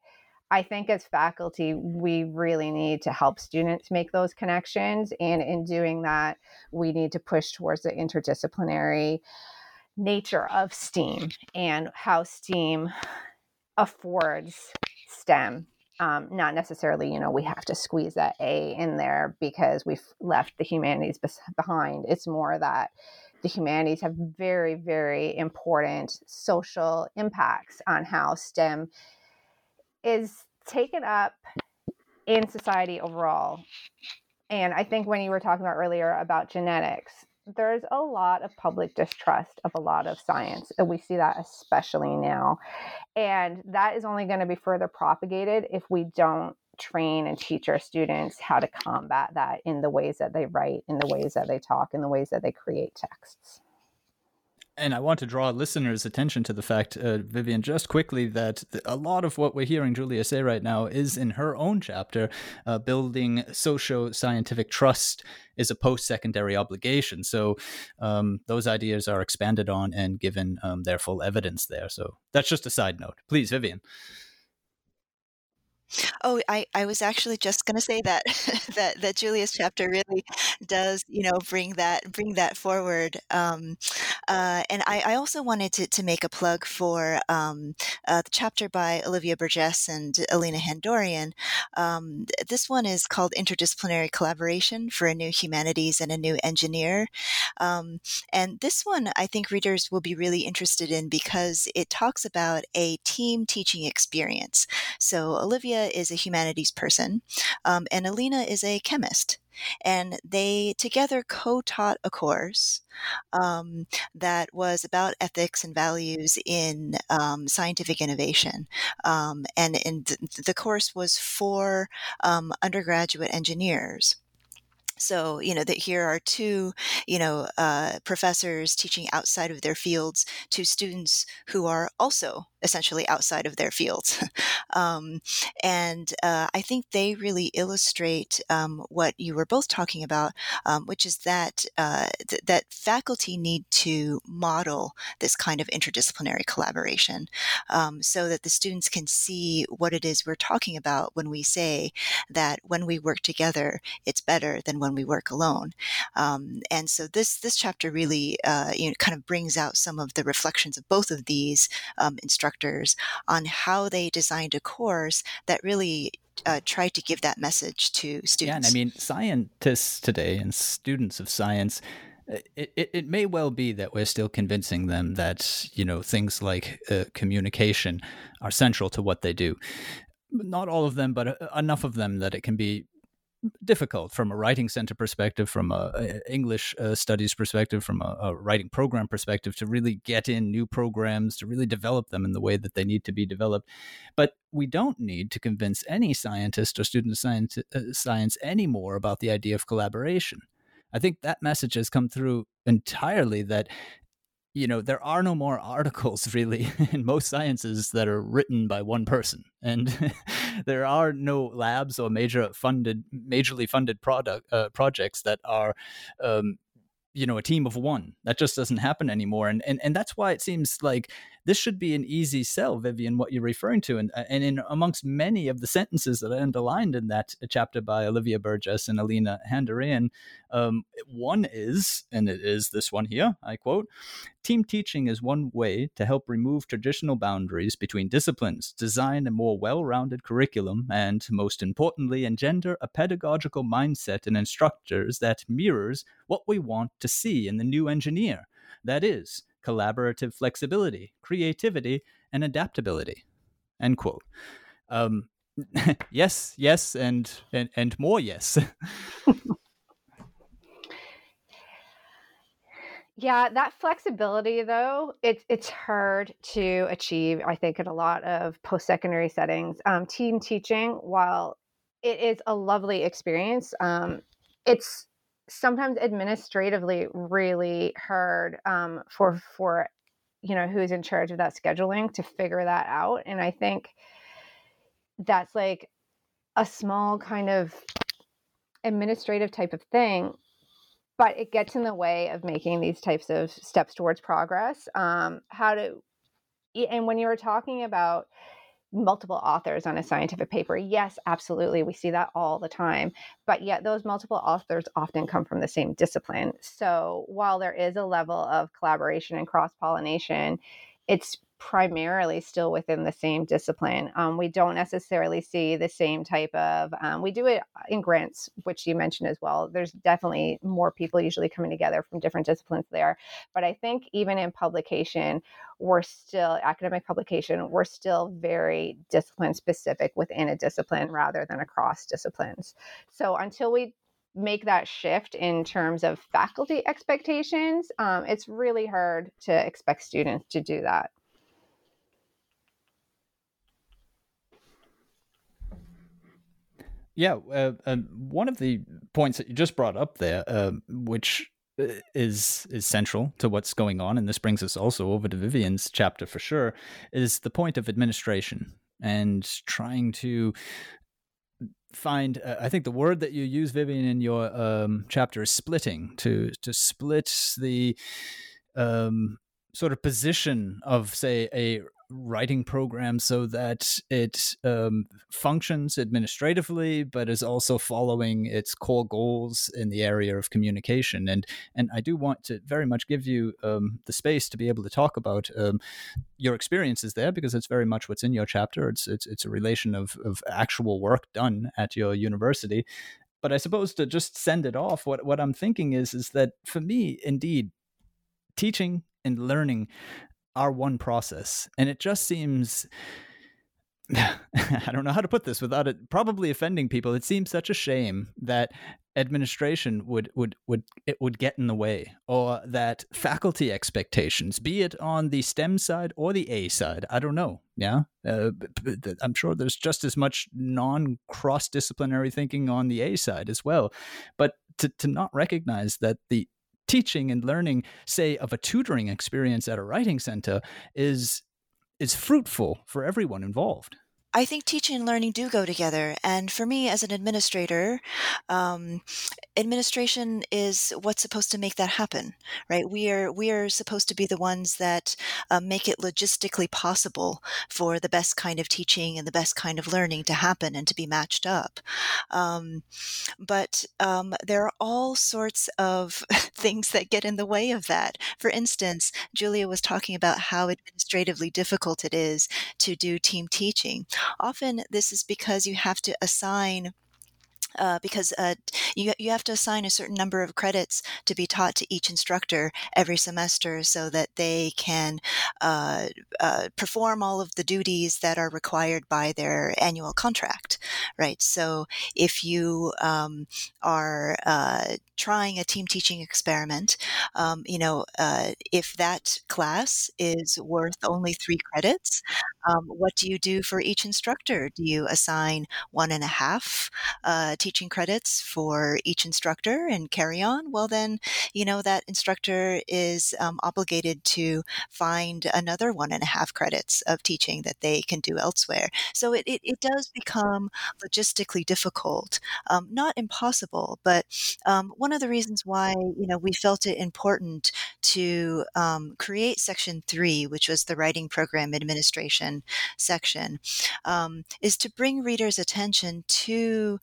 I think as faculty, we really need to help students make those connections. And in doing that, we need to push towards the interdisciplinary nature of STEAM and how STEAM affords STEM. Um, not necessarily, you know, we have to squeeze that A in there because we've left the humanities behind. It's more that the humanities have very, very important social impacts on how STEM is taken up in society overall. And I think when you were talking about earlier about genetics, there's a lot of public distrust of a lot of science and we see that especially now and that is only going to be further propagated if we don't train and teach our students how to combat that in the ways that they write in the ways that they talk in the ways that they create texts and I want to draw listeners' attention to the fact, uh, Vivian, just quickly, that a lot of what we're hearing Julia say right now is in her own chapter, uh, building socio scientific trust is a post secondary obligation. So um, those ideas are expanded on and given um, their full evidence there. So that's just a side note. Please, Vivian. Oh, I, I was actually just going to say that that that Julia's chapter really does, you know, bring that bring that forward. Um, uh, and I, I also wanted to, to make a plug for um, uh, the chapter by Olivia Burgess and Alina Handorian. Um, this one is called Interdisciplinary Collaboration for a New Humanities and a New Engineer. Um, and this one I think readers will be really interested in because it talks about a team teaching experience. So Olivia is a humanities person, um, and Alina is a chemist. And they together co taught a course um, that was about ethics and values in um, scientific innovation. Um, and, and the course was for um, undergraduate engineers. So, you know, that here are two, you know, uh, professors teaching outside of their fields to students who are also essentially outside of their fields. um, and uh, I think they really illustrate um, what you were both talking about, um, which is that uh, th- that faculty need to model this kind of interdisciplinary collaboration, um, so that the students can see what it is we're talking about when we say that when we work together, it's better than when we work alone. Um, and so this this chapter really uh, you know kind of brings out some of the reflections of both of these um, instructions instructors on how they designed a course that really uh, tried to give that message to students. Yeah, and I mean, scientists today and students of science. Uh, it, it, it may well be that we're still convincing them that you know things like uh, communication are central to what they do not all of them, but uh, enough of them that it can be difficult from a writing center perspective, from a, a English uh, studies perspective, from a, a, writing program perspective, to really get in new programs, to really develop them in the way that they need to be developed. But we don't need to convince any scientist or student of science, uh, science anymore about the idea of collaboration. I think that message has come through entirely that you know there are no more articles really in most sciences that are written by one person. And there are no labs or major funded majorly funded product uh, projects that are um, you know a team of one. That just doesn't happen anymore. And and, and that's why it seems like this should be an easy sell vivian what you're referring to and uh, and in amongst many of the sentences that i underlined in that chapter by olivia burgess and alina handorian um, one is and it is this one here i quote team teaching is one way to help remove traditional boundaries between disciplines design a more well-rounded curriculum and most importantly engender a pedagogical mindset in instructors that mirrors what we want to see in the new engineer. That is collaborative flexibility, creativity, and adaptability. End quote. Um, yes, yes, and and, and more yes. yeah, that flexibility though, it's it's hard to achieve. I think in a lot of post secondary settings, um, team teaching, while it is a lovely experience, um, it's sometimes administratively really hard um, for for you know who's in charge of that scheduling to figure that out and i think that's like a small kind of administrative type of thing but it gets in the way of making these types of steps towards progress um, how to and when you were talking about multiple authors on a scientific paper. Yes, absolutely. We see that all the time. But yet, those multiple authors often come from the same discipline. So, while there is a level of collaboration and cross pollination, it's primarily still within the same discipline. Um, we don't necessarily see the same type of, um, we do it in grants, which you mentioned as well. There's definitely more people usually coming together from different disciplines there. But I think even in publication, we're still, academic publication, we're still very discipline specific within a discipline rather than across disciplines. So until we make that shift in terms of faculty expectations, um, it's really hard to expect students to do that. Yeah, uh, one of the points that you just brought up there, uh, which uh, is is central to what's going on, and this brings us also over to Vivian's chapter for sure, is the point of administration and trying to find. Uh, I think the word that you use, Vivian, in your um, chapter is splitting to to split the um, sort of position of, say, a writing program so that it um, functions administratively, but is also following its core goals in the area of communication. And and I do want to very much give you um, the space to be able to talk about um, your experiences there because it's very much what's in your chapter. It's it's it's a relation of of actual work done at your university. But I suppose to just send it off, what what I'm thinking is is that for me, indeed, teaching and learning are one process. And it just seems I don't know how to put this without it probably offending people. It seems such a shame that administration would would would it would get in the way or that faculty expectations be it on the stem side or the a side i don't know yeah uh, i'm sure there's just as much non cross disciplinary thinking on the a side as well but to, to not recognize that the teaching and learning, say, of a tutoring experience at a writing center is is fruitful for everyone involved. I think teaching and learning do go together. And for me, as an administrator, um, administration is what's supposed to make that happen, right? We are we are supposed to be the ones that uh, make it logistically possible for the best kind of teaching and the best kind of learning to happen and to be matched up. Um, but um, there are all sorts of things that get in the way of that. For instance, Julia was talking about how administratively difficult it is to do team teaching. Often, this is because you have to assign uh, because uh, you, you have to assign a certain number of credits to be taught to each instructor every semester so that they can uh, uh, perform all of the duties that are required by their annual contract, right? So if you um, are uh, trying a team teaching experiment, um, you know, uh, if that class is worth only three credits, um, what do you do for each instructor? Do you assign one and a half uh, teaching credits for each instructor and carry on? Well, then, you know, that instructor is um, obligated to find another one and a half credits of teaching that they can do elsewhere. So it, it, it does become logistically difficult, um, not impossible, but um, one of the reasons why you know we felt it important to um, create section three, which was the writing program administration section, um, is to bring readers' attention to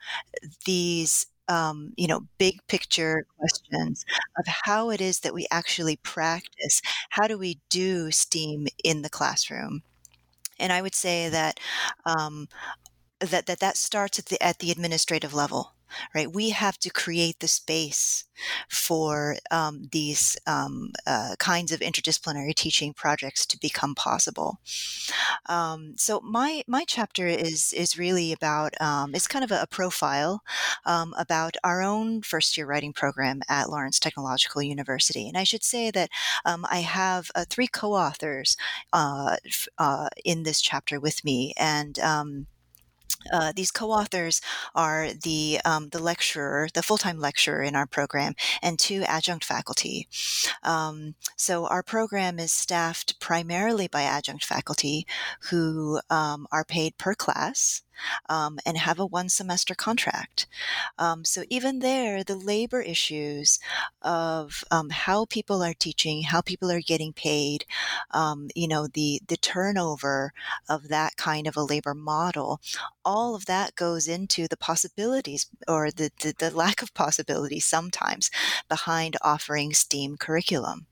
these um, you know, big picture questions of how it is that we actually practice. How do we do STEAM in the classroom? And I would say that um, that that that starts at the at the administrative level right? We have to create the space for um, these um, uh, kinds of interdisciplinary teaching projects to become possible. Um, so my my chapter is is really about um, it's kind of a, a profile um, about our own first year writing program at Lawrence Technological University, and I should say that um, I have uh, three co-authors uh, uh, in this chapter with me, and uh, these co-authors are the um, the lecturer, the full-time lecturer in our program, and two adjunct faculty. Um, so our program is staffed primarily by adjunct faculty who um, are paid per class um, and have a one semester contract. Um, so even there, the labor issues of um, how people are teaching, how people are getting paid, um, you know, the the turnover of that kind of a labor model, all of that goes into the possibilities or the, the, the lack of possibilities sometimes behind offering STEAM curriculum.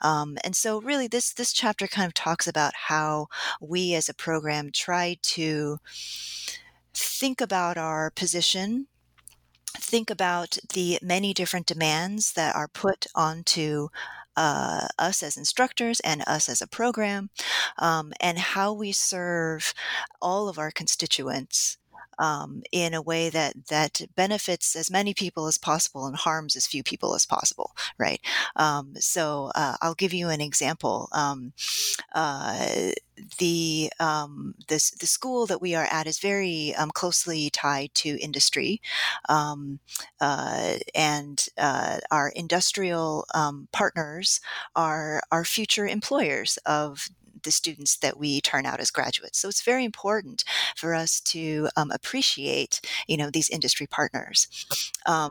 Um, and so really this this chapter kind of talks about how we as a program try to think about our position, think about the many different demands that are put onto uh, us as instructors and us as a program, um, and how we serve all of our constituents um, in a way that that benefits as many people as possible and harms as few people as possible, right? Um, so uh, I'll give you an example. Um, uh, the um, this the school that we are at is very um, closely tied to industry, um, uh, and uh, our industrial um, partners are our future employers of the students that we turn out as graduates. So it's very important for us to um, appreciate, you know, these industry partners. Um,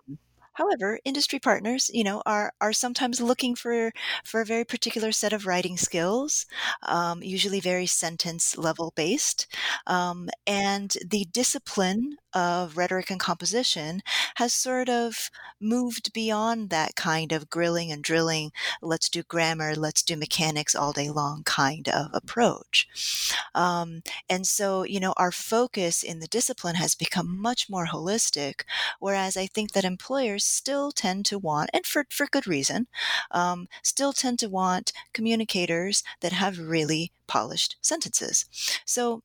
However, industry partners, you know, are are sometimes looking for for a very particular set of writing skills, um, usually very sentence level based, um, and the discipline of rhetoric and composition has sort of moved beyond that kind of grilling and drilling, let's do grammar, let's do mechanics all day long kind of approach. Um, and so, you know, our focus in the discipline has become much more holistic, whereas I think that employers still tend to want, and for, for good reason, um, still tend to want communicators that have really polished sentences. So,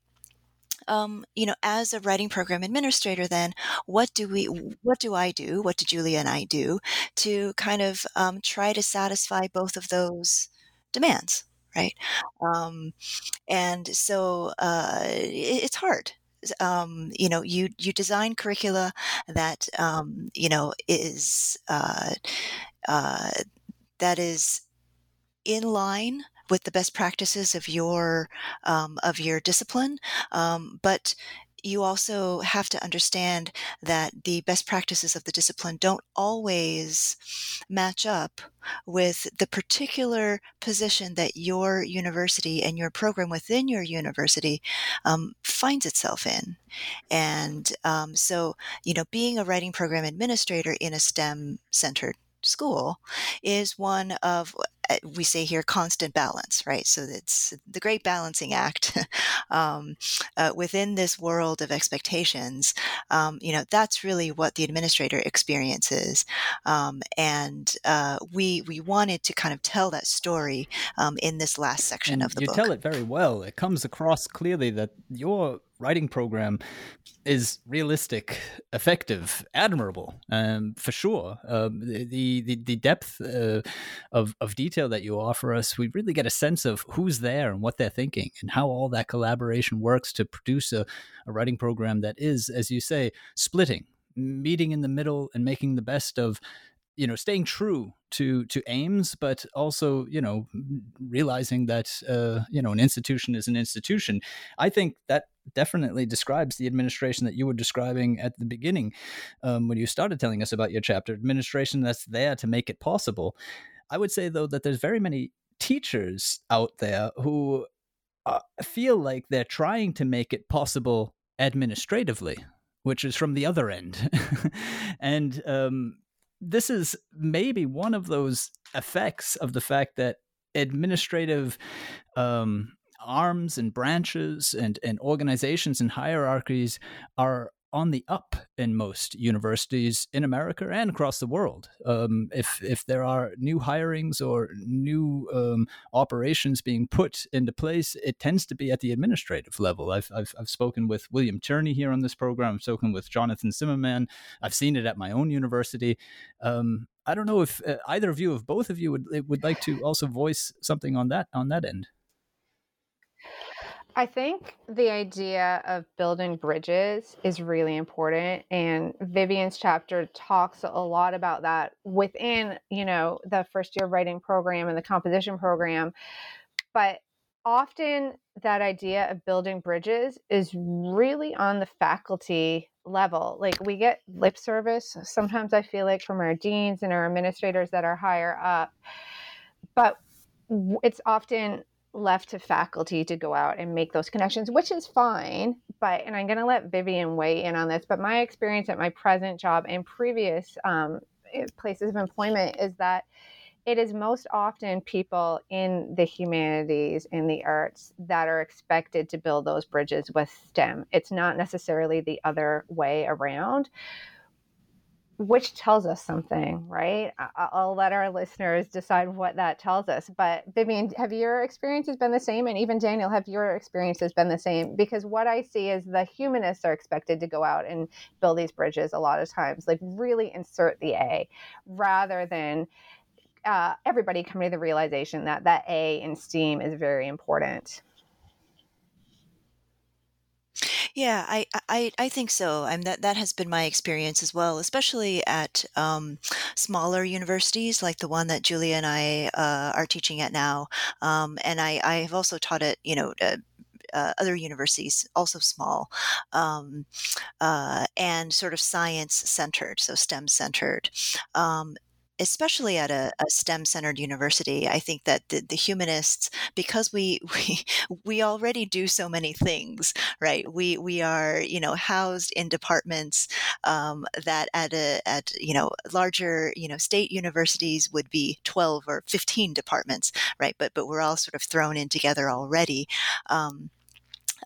um, you know, as a writing program administrator, then what do we, what do I do? What do Julia and I do to kind of um, try to satisfy both of those demands, right? Um, and so uh, it, it's hard. Um, you know, you you design curricula that um, you know is uh, uh, that is in line with the best practices of your um, of your discipline, um, but you also have to understand that the best practices of the discipline don't always match up with the particular position that your university and your program within your university um, finds itself in. And um, so, you know, being a writing program administrator in a STEM centered school is one of we say here constant balance right? So it's the great balancing act um, uh, within this world of expectations um, you know that's really what the administrator experiences um, and uh, we we wanted to kind of tell that story um, in this last section and of the you book. You tell it very well. It comes across clearly that your writing program is realistic, effective, admirable, um, for sure. Um, the, the the depth uh, of of detail that you offer us, we really get a sense of who's there and what they're thinking, and how all that collaboration works to produce a, a writing program that is, as you say, splitting, meeting in the middle, and making the best of you know staying true to to aims but also you know realizing that uh, you know an institution is an institution i think that definitely describes the administration that you were describing at the beginning um, when you started telling us about your chapter administration that's there to make it possible i would say though that there's very many teachers out there who uh, feel like they're trying to make it possible administratively which is from the other end. and um, this is maybe one of those effects of the fact that administrative um, arms and branches and, and organizations and hierarchies are on the up in most universities in America and across the world. Um, if if there are new hirings or new um, operations being put into place, it tends to be at the administrative level. I've, I've I've spoken with William Tierney here on this program. I've spoken with Jonathan Zimmerman. I've seen it at my own university. Um, I don't know if uh, either of you, if both of you would would like to also voice something on that on that end. I think the idea of building bridges is really important. And Vivian's chapter talks a lot about that within, you know, the first year writing program and the composition program. But often that idea of building bridges is really on the faculty level. Like we get lip service sometimes I feel like from our deans and our administrators that are higher up. But it's often left to faculty to go out and make those connections, which is fine. But, and I'm going to let Vivian weigh in on this, but my experience at my present job and previous um, eh, places of employment is that it is most often people in the humanities in the arts that are expected to build those bridges with STEM. It's not necessarily the other way around which tells us something, right? I'll let our listeners decide what that tells us. But Vivian, have your experiences been the same? And even Daniel, have your experiences been the same? Because what I see is the humanists are expected to go out and build these bridges a lot of times, like really insert the A rather than uh, everybody coming to the realization that that A in STEAM is very important. Yeah, I, I, I think so. And that, that has been my experience as well, especially at um, smaller universities like the one that Julia and I uh, are teaching at now. Um, and I, I have also taught at, you know, uh, uh, other universities, also small, um, uh, and sort of science centered, so STEM centered. Um, especially at a, a STEM centered university, I think that the, the, humanists, because we, we we already do so many things, right? We we are you know housed in departments um, that at a at you know larger you know state universities would be twelve or fifteen departments, right? But but we're all sort of thrown in together already. Um,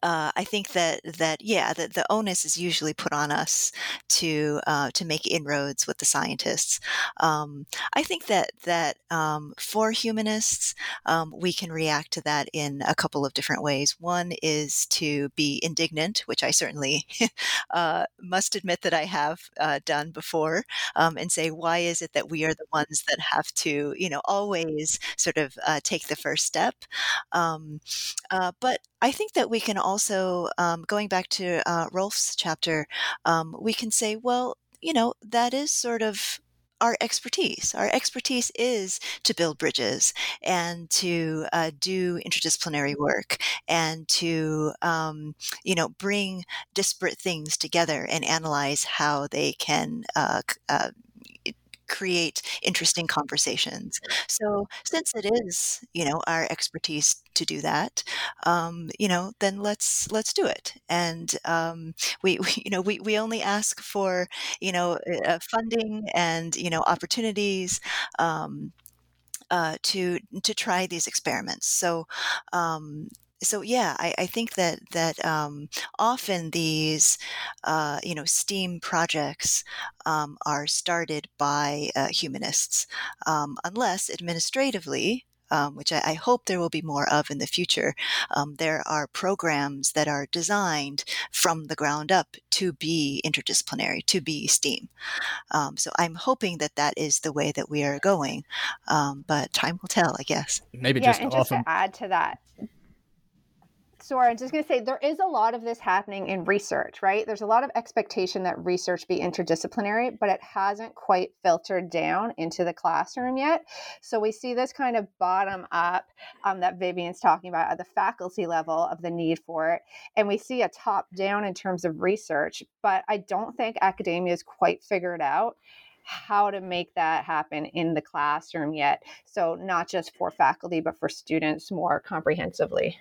uh, I think that that yeah, the, the onus is usually put on us to uh, to make inroads with the scientists. Um, I think that that um, for humanists, um, we can react to that in a couple of different ways. One is to be indignant, which I certainly uh, must admit that I have uh, done before, um, and say, why is it that we are the ones that have to, you know, always sort of uh, take the first step? Um, uh, but I think that we can also, um, going back to uh, Rolf's chapter, um, we can say, well, you know, that is sort of our expertise. Our expertise is to build bridges and to uh, do interdisciplinary work and to, um, you know, bring disparate things together and analyze how they can uh, uh, create interesting conversations. So since it is, you know, our expertise to do that, um, you know, then let's let's do it. And um, we, we, you know, we, we only ask for, you know, uh, funding and you know opportunities. Um, uh, to to try these experiments. So um, so yeah, I, I, think that that um, often these uh, you know STEAM projects um, are started by uh, humanists, um, unless administratively. Um, which I, I, hope there will be more of in the future. Um, there are programs that are designed from the ground up to be interdisciplinary, to be STEAM. Um, so I'm hoping that that is the way that we are going, but time will tell, I guess. Maybe yeah, just and often... just to add to that, Sorry, I'm just going to say there is a lot of this happening in research, right? There's a lot of expectation that research be interdisciplinary, but it hasn't quite filtered down into the classroom yet. So we see this kind of bottom up um, that Vivian's talking about at the faculty level of the need for it. And we see a top down in terms of research, but I don't think academia has quite figured out how to make that happen in the classroom yet. So, not just for faculty, but for students more comprehensively.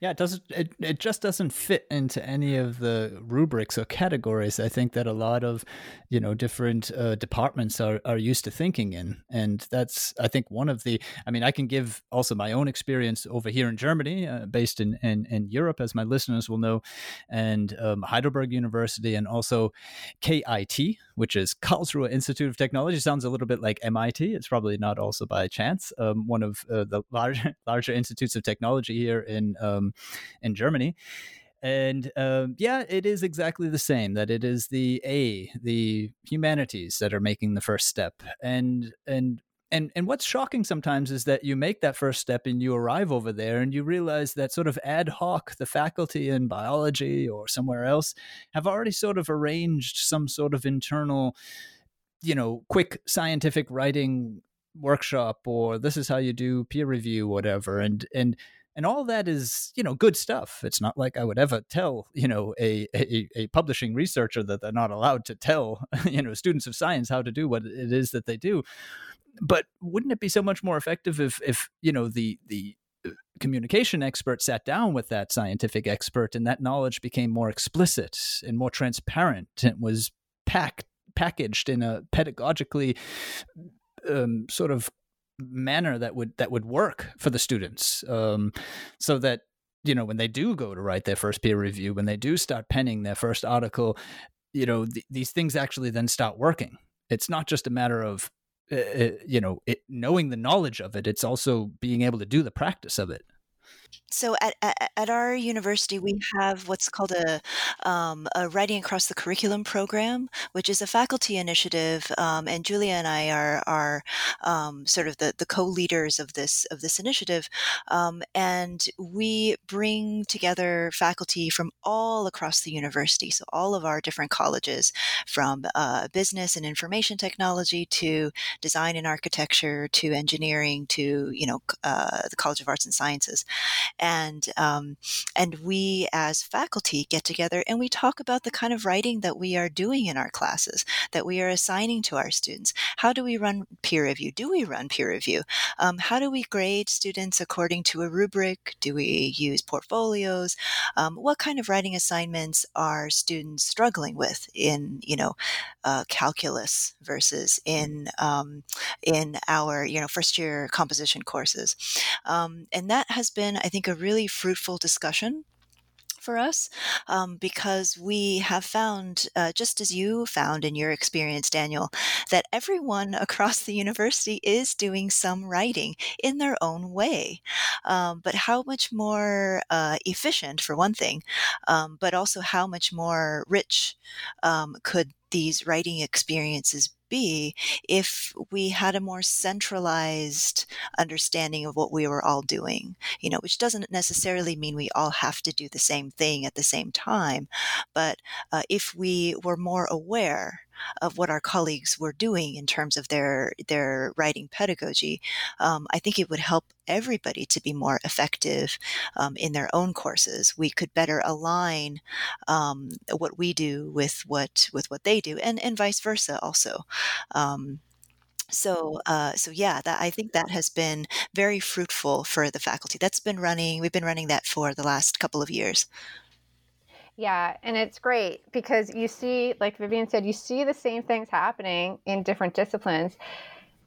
Yeah, it doesn't. It, it just doesn't fit into any of the rubrics or categories. I think that a lot of, you know, different uh, departments are are used to thinking in, and that's I think one of the. I mean, I can give also my own experience over here in Germany, uh, based in, in in Europe, as my listeners will know, and um, Heidelberg University, and also KIT, which is Karlsruhe Institute of Technology. Sounds a little bit like MIT. It's probably not also by chance. Um, one of uh, the larger larger institutes of technology here in um, in Germany. And uh, yeah, it is exactly the same. That it is the A, the humanities that are making the first step, and and and and what's shocking sometimes is that you make that first step and you arrive over there and you realize that sort of ad hoc the faculty in biology or somewhere else have already sort of arranged some sort of internal you know quick scientific writing workshop or this is how you do peer review whatever and and and all that is you know good stuff. It's not like i would ever tell you know a, a, a publishing researcher that they're not allowed to tell you know students of science how to do what it is that they do. But wouldn't it be so much more effective if if you know the the uh, communication expert sat down with that scientific expert and that knowledge became more explicit and more transparent and was packed packaged in a pedagogically um, sort of manner that would that would work for the students. Um, so that you know when they do go to write their first peer review when they do start penning their first article you know th- these things actually then start working. It's not just a matter of uh, you know it, knowing the knowledge of it it's also being able to do the practice of it so at, at, at our university, we have what's called a, um, a writing across the curriculum program, which is a faculty initiative, um, and Julia and I are are um, sort of the, the co-leaders of this of this initiative, um, and we bring together faculty from all across the university, so all of our different colleges, from uh, business and information technology to design and architecture to engineering to you know uh, the College of Arts and Sciences and um, and we as faculty get together and we talk about the kind of writing that we are doing in our classes that we are assigning to our students. How do we run peer review? Do we run peer review? Um, how do we grade students according to a rubric? Do we use portfolios? Um, what kind of writing assignments are students struggling with in you know uh, calculus versus in um, in our you know first year composition courses? Um, and that has been I think, a really fruitful discussion for us um, because we have found, uh, just as you found in your experience, Daniel, that everyone across the university is doing some writing in their own way. Um, but how much more uh, efficient, for one thing, um, but also how much more rich um, could these writing experiences be if we had a more centralized understanding of what we were all doing, you know, which doesn't necessarily mean we all have to do the same thing at the same time. But uh, if we were more aware of what our colleagues were doing in terms of their their writing pedagogy, um, I think it would help everybody to be more effective um, in their own courses. We could better align um, what we do with what with what they do, and and vice versa also. Um, so, uh, so yeah, that I think that has been very fruitful for the faculty. That's been running. We've been running that for the last couple of years. Yeah, and it's great because you see, like Vivian said, you see the same things happening in different disciplines,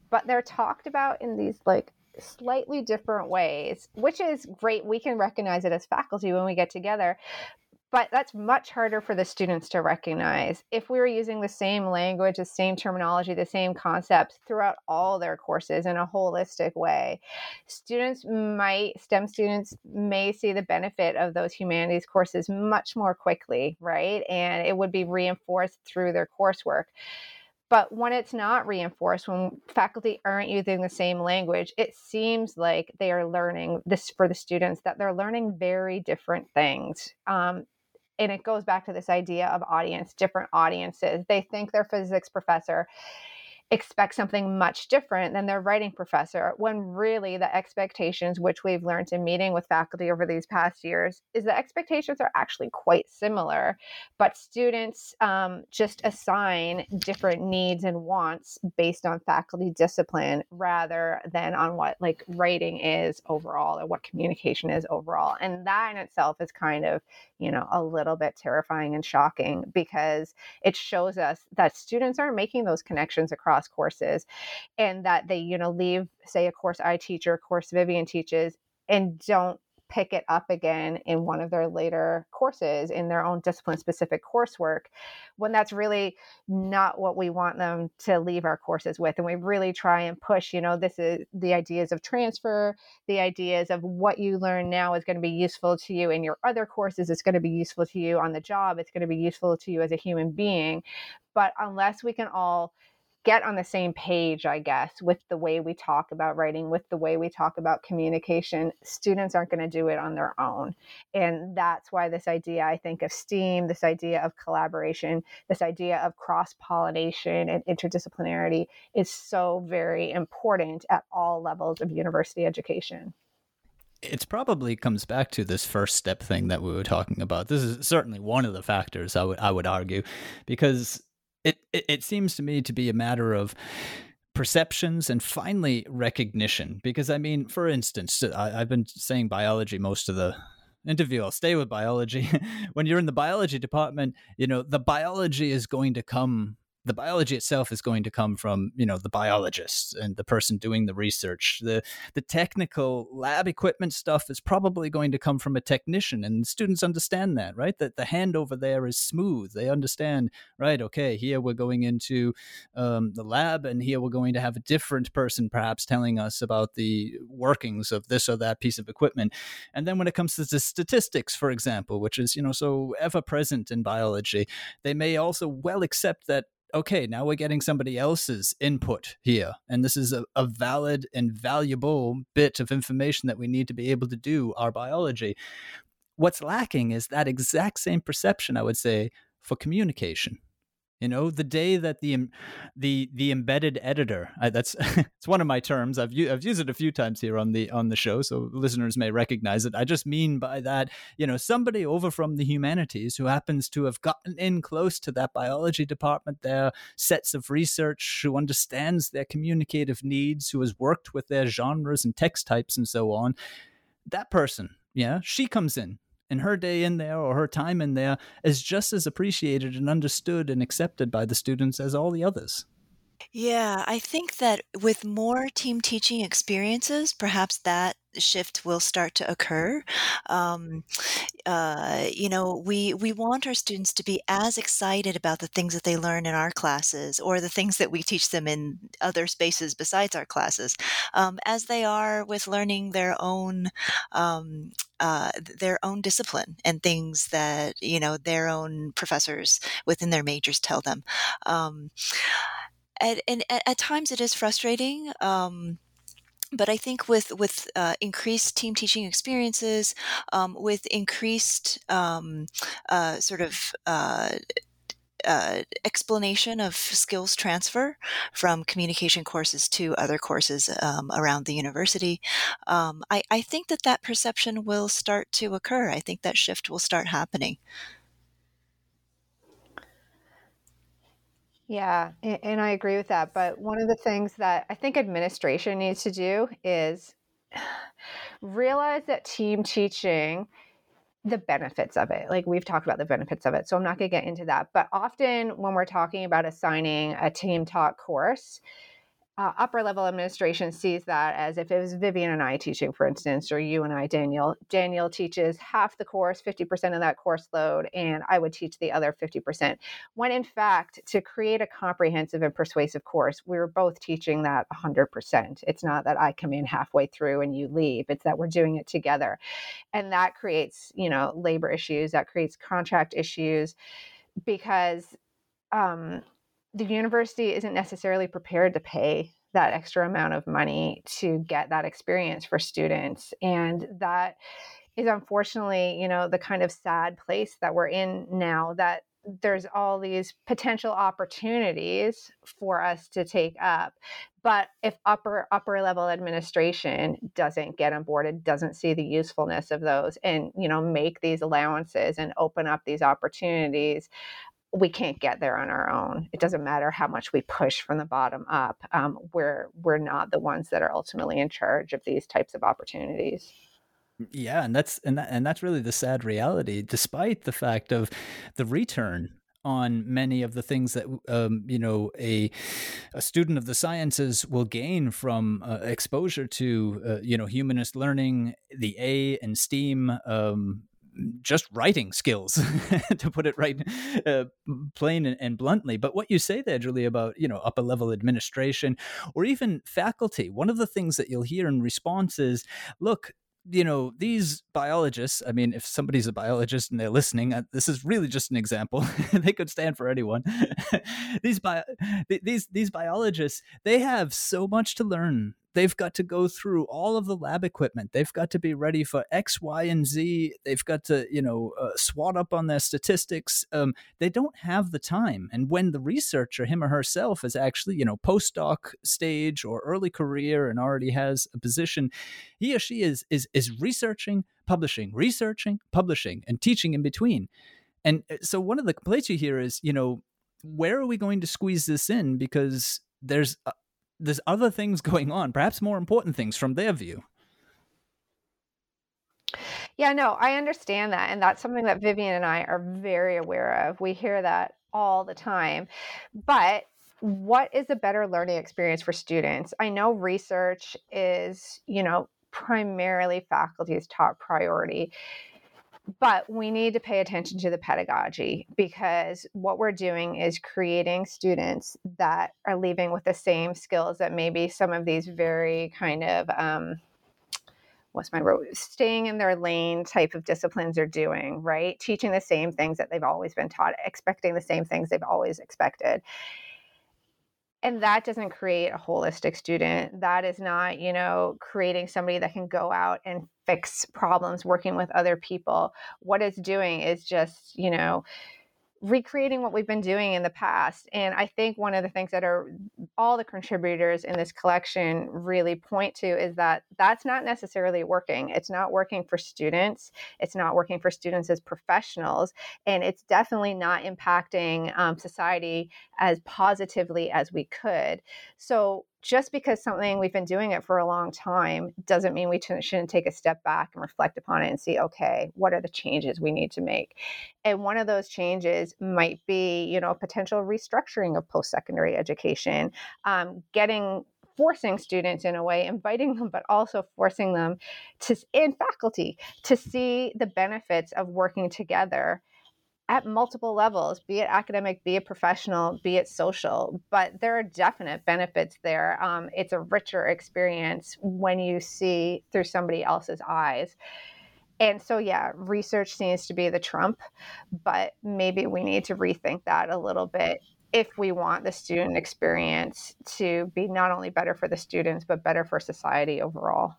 but they're talked about in these like slightly different ways, which is great. We can recognize it as faculty when we get together but that's much harder for the students to recognize. If we were using the same language the same terminology the same concepts throughout all their courses in a holistic way students might stem students may see the benefit of those humanities courses much more quickly right? And it would be reinforced through their coursework. But when it's not reinforced, when faculty aren't using the same language, it seems like they are learning this for the students that they're learning very different things. Um, and it goes back to this idea of audience, different audiences. They think their physics professor expect something much different than their writing professor when really the expectations which we've learned in meeting with faculty over these past years is the expectations are actually quite similar but students um, just assign different needs and wants based on faculty discipline rather than on what like writing is overall or what communication is overall and that in itself is kind of you know a little bit terrifying and shocking because it shows us that students aren't making those connections across courses and that they, you know, leave, say, a course I teach or a course Vivian teaches and don't pick it up again in one of their later courses in their own discipline specific coursework when that's really not what we want them to leave our courses with. And we really try and push you know this is the ideas of transfer the ideas of what you learn now is going to be useful to you in your other courses it's going to be useful to you on the job it's going to be useful to you as a human being. But unless we can all get on the same page, I guess, with the way we talk about writing, with the way we talk about communication, students aren't going to do it on their own. And that's why this idea, I think, of STEAM, this idea of collaboration, this idea of cross pollination and interdisciplinarity is so very important at all levels of university education it's probably comes back to this first step thing that we were talking about. This is certainly one of the factors I would I would argue, because it, it, it seems to me to be a matter of perceptions and finally recognition. Because I mean, for instance, uh, I, I've been saying biology most of the interview. I'll stay with biology. when you're in the biology department, you know the biology is going to come the biology itself is going to come from you know the biologist and the person doing the research. The the technical lab equipment stuff is probably going to come from a technician and students understand that right? That the handover there is smooth. They understand right okay here we're going into um, the lab and here we're going to have a different person perhaps telling us about the workings of this or that piece of equipment. And then when it comes to the statistics for example which is you know so ever present in biology they may also well accept that okay, now we're getting somebody else's input here. And this is a, a, valid and valuable bit of information that we need to be able to do our biology. What's lacking is that exact same perception, I would say, for communication. You know, the day that the the the embedded editor I, that's it's one of my terms. I've I've used it a few times here on the on the show, so listeners may recognize it. I just mean by that, you know, somebody over from the humanities who happens to have gotten in close to that biology department, their sets of research, who understands their communicative needs, who has worked with their genres and text types and so on. That person, yeah, she comes in and her day in there or her time in there is just as appreciated and understood and accepted by the students as all the others. Yeah, I think that with more team teaching experiences, perhaps that shift will start to occur. Um, uh, you know, we we want our students to be as excited about the things that they learn in our classes or the things that we teach them in other spaces besides our classes, um, as they are with learning their own. Um, uh, their own discipline and things that you know their own professors within their majors tell them um, and, and, at times it is frustrating um, but I think with with uh, increased team teaching experiences, um, with increased um, uh, sort of uh, uh, explanation of skills transfer from communication courses to other courses um, around the university, um, I, I think that that perception will start to occur. I think that shift will start happening. Yeah, and I agree with that. But one of the things that I think administration needs to do is realize that team teaching the benefits of it. Like we've talked about the benefits of it. So I'm not going to get into that. But often when we're talking about assigning a team taught course, uh, upper level administration sees that as if it was Vivian and I teaching, for instance, or you and I, Daniel. Daniel teaches half the course, 50% of that course load, and I would teach the other 50%. When in fact, to create a comprehensive and persuasive course, we were both teaching that 100%. It's not that I come in halfway through and you leave, it's that we're doing it together. And that creates, you know, labor issues, that creates contract issues because um, the university isn't necessarily prepared to pay that extra amount of money to get that experience for students and that is unfortunately you know the kind of sad place that we're in now that there's all these potential opportunities for us to take up. But if upper upper level administration doesn't get on board and doesn't see the usefulness of those and you know make these allowances and open up these opportunities we can't get there on our own. It doesn't matter how much we push from the bottom up. Um, we're we're not the ones that are ultimately in charge of these types of opportunities. Yeah, and that's and that, and that's really the sad reality. Despite the fact of the return on many of the things that um, you know a a student of the sciences will gain from uh, exposure to uh, you know humanist learning, the A and STEAM um, just writing skills to put it right uh, plain and, and, bluntly. But what you say there julie about you know upper level administration or even faculty one of the things that you'll hear in response is look you know these biologists i mean if somebody's a biologist and they're listening uh, this is really just an example. They could stand for anyone. These bio, these these biologists they have so much to learn they've got to go through all of the lab equipment. They've got to be ready for x y and z. They've got to you know uh, swat up on their statistics. Um, they don't have the time. And when the researcher him or herself is actually you know postdoc stage or early career and already has a position he or she is is is researching publishing researching publishing and teaching in between. And uh, so one of the complaints you hear is you know where are we going to squeeze this in? Because there's uh, there's other things going on, perhaps more important things from their view. Yeah, no, I understand that. And that's something that Vivian and I are very aware of. We hear that all the time. But what is a better learning experience for students? I know research is, you know, primarily faculty's top priority but we need to pay attention to the pedagogy because what we're doing is creating students that are leaving with the same skills that maybe some of these very kind of um, what's my word? Staying in their lane type of disciplines are doing right? Teaching the same things that they've always been taught expecting the same things they've always expected and that doesn't create a holistic student. That is not you know creating somebody that can go out and fix problems working with other people. What it's doing is just you know recreating what we've been doing in the past. And I think one of the things that are all the contributors in this collection really point to is that that's not necessarily working. It's not working for students, it's not working for students as professionals, and it's definitely not impacting um, society as positively as we could. So, just because something we've been doing it for a long time doesn't mean we shouldn't take a step back and reflect upon it and see okay what are the changes we need to make? And one of those changes might be you know potential restructuring of post-secondary education um, getting forcing students in a way inviting them but also forcing them to in faculty to see the benefits of working together at multiple levels, be it academic, be it professional, be it social. But there are definite benefits there. Um, it's a richer experience when you see through somebody else's eyes. And so, yeah, research seems to be the trump, but maybe we need to rethink that a little bit if we want the student experience to be not only better for the students, but better for society overall.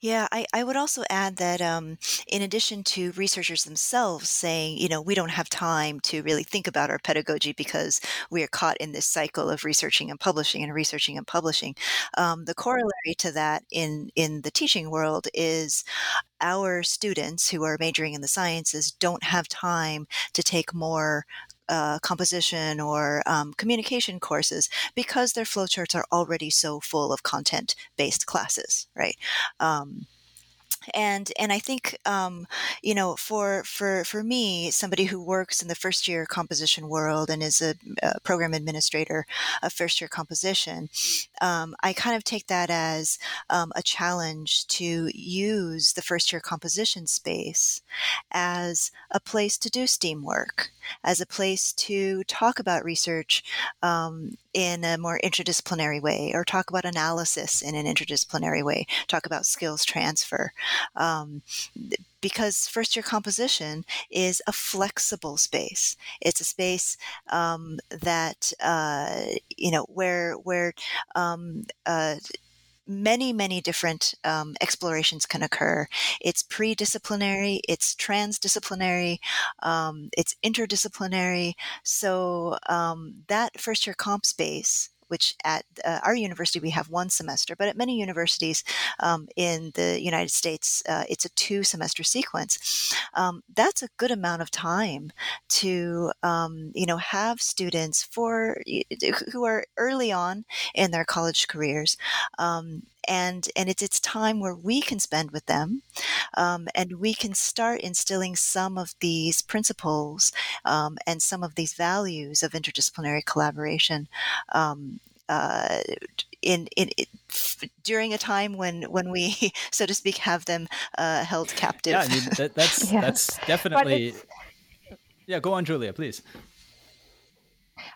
Yeah, I, I would also add that um, in addition to researchers themselves saying, you know, we don't have time to really think about our pedagogy because we are caught in this cycle of researching and publishing and researching and publishing, um, the corollary to that in in the teaching world is our students who are majoring in the sciences don't have time to take more uh, composition or um, communication courses because their flowcharts are already so full of content based classes, right? Um, and and I think um, you know for for for me, somebody who works in the first year composition world and is a, a program administrator of first year composition, um, I kind of take that as um, a challenge to use the first year composition space as a place to do STEAM work, as a place to talk about research um, in a more interdisciplinary way, or talk about analysis in an interdisciplinary way, talk about skills transfer. Um, because first year composition is a flexible space. It's a space um, that uh, you know where where um, uh, many, many different um, explorations can occur. It's pre disciplinary, it's transdisciplinary, um, it's interdisciplinary. So um, that first year comp space which at uh, our university we have one semester, but at many universities um, in the United States, uh, it's a two semester sequence. Um, that's a good amount of time to, um, you know, have students for who are early on in their college careers um, and and it's it's time where we can spend with them, um, and we can start instilling some of these principles um, and some of these values of interdisciplinary collaboration. Um, uh, in, in, in, during a time when when we so to speak have them uh, held captive. Yeah, I mean, that, that's yeah. that's definitely. Yeah, go on, Julia, please.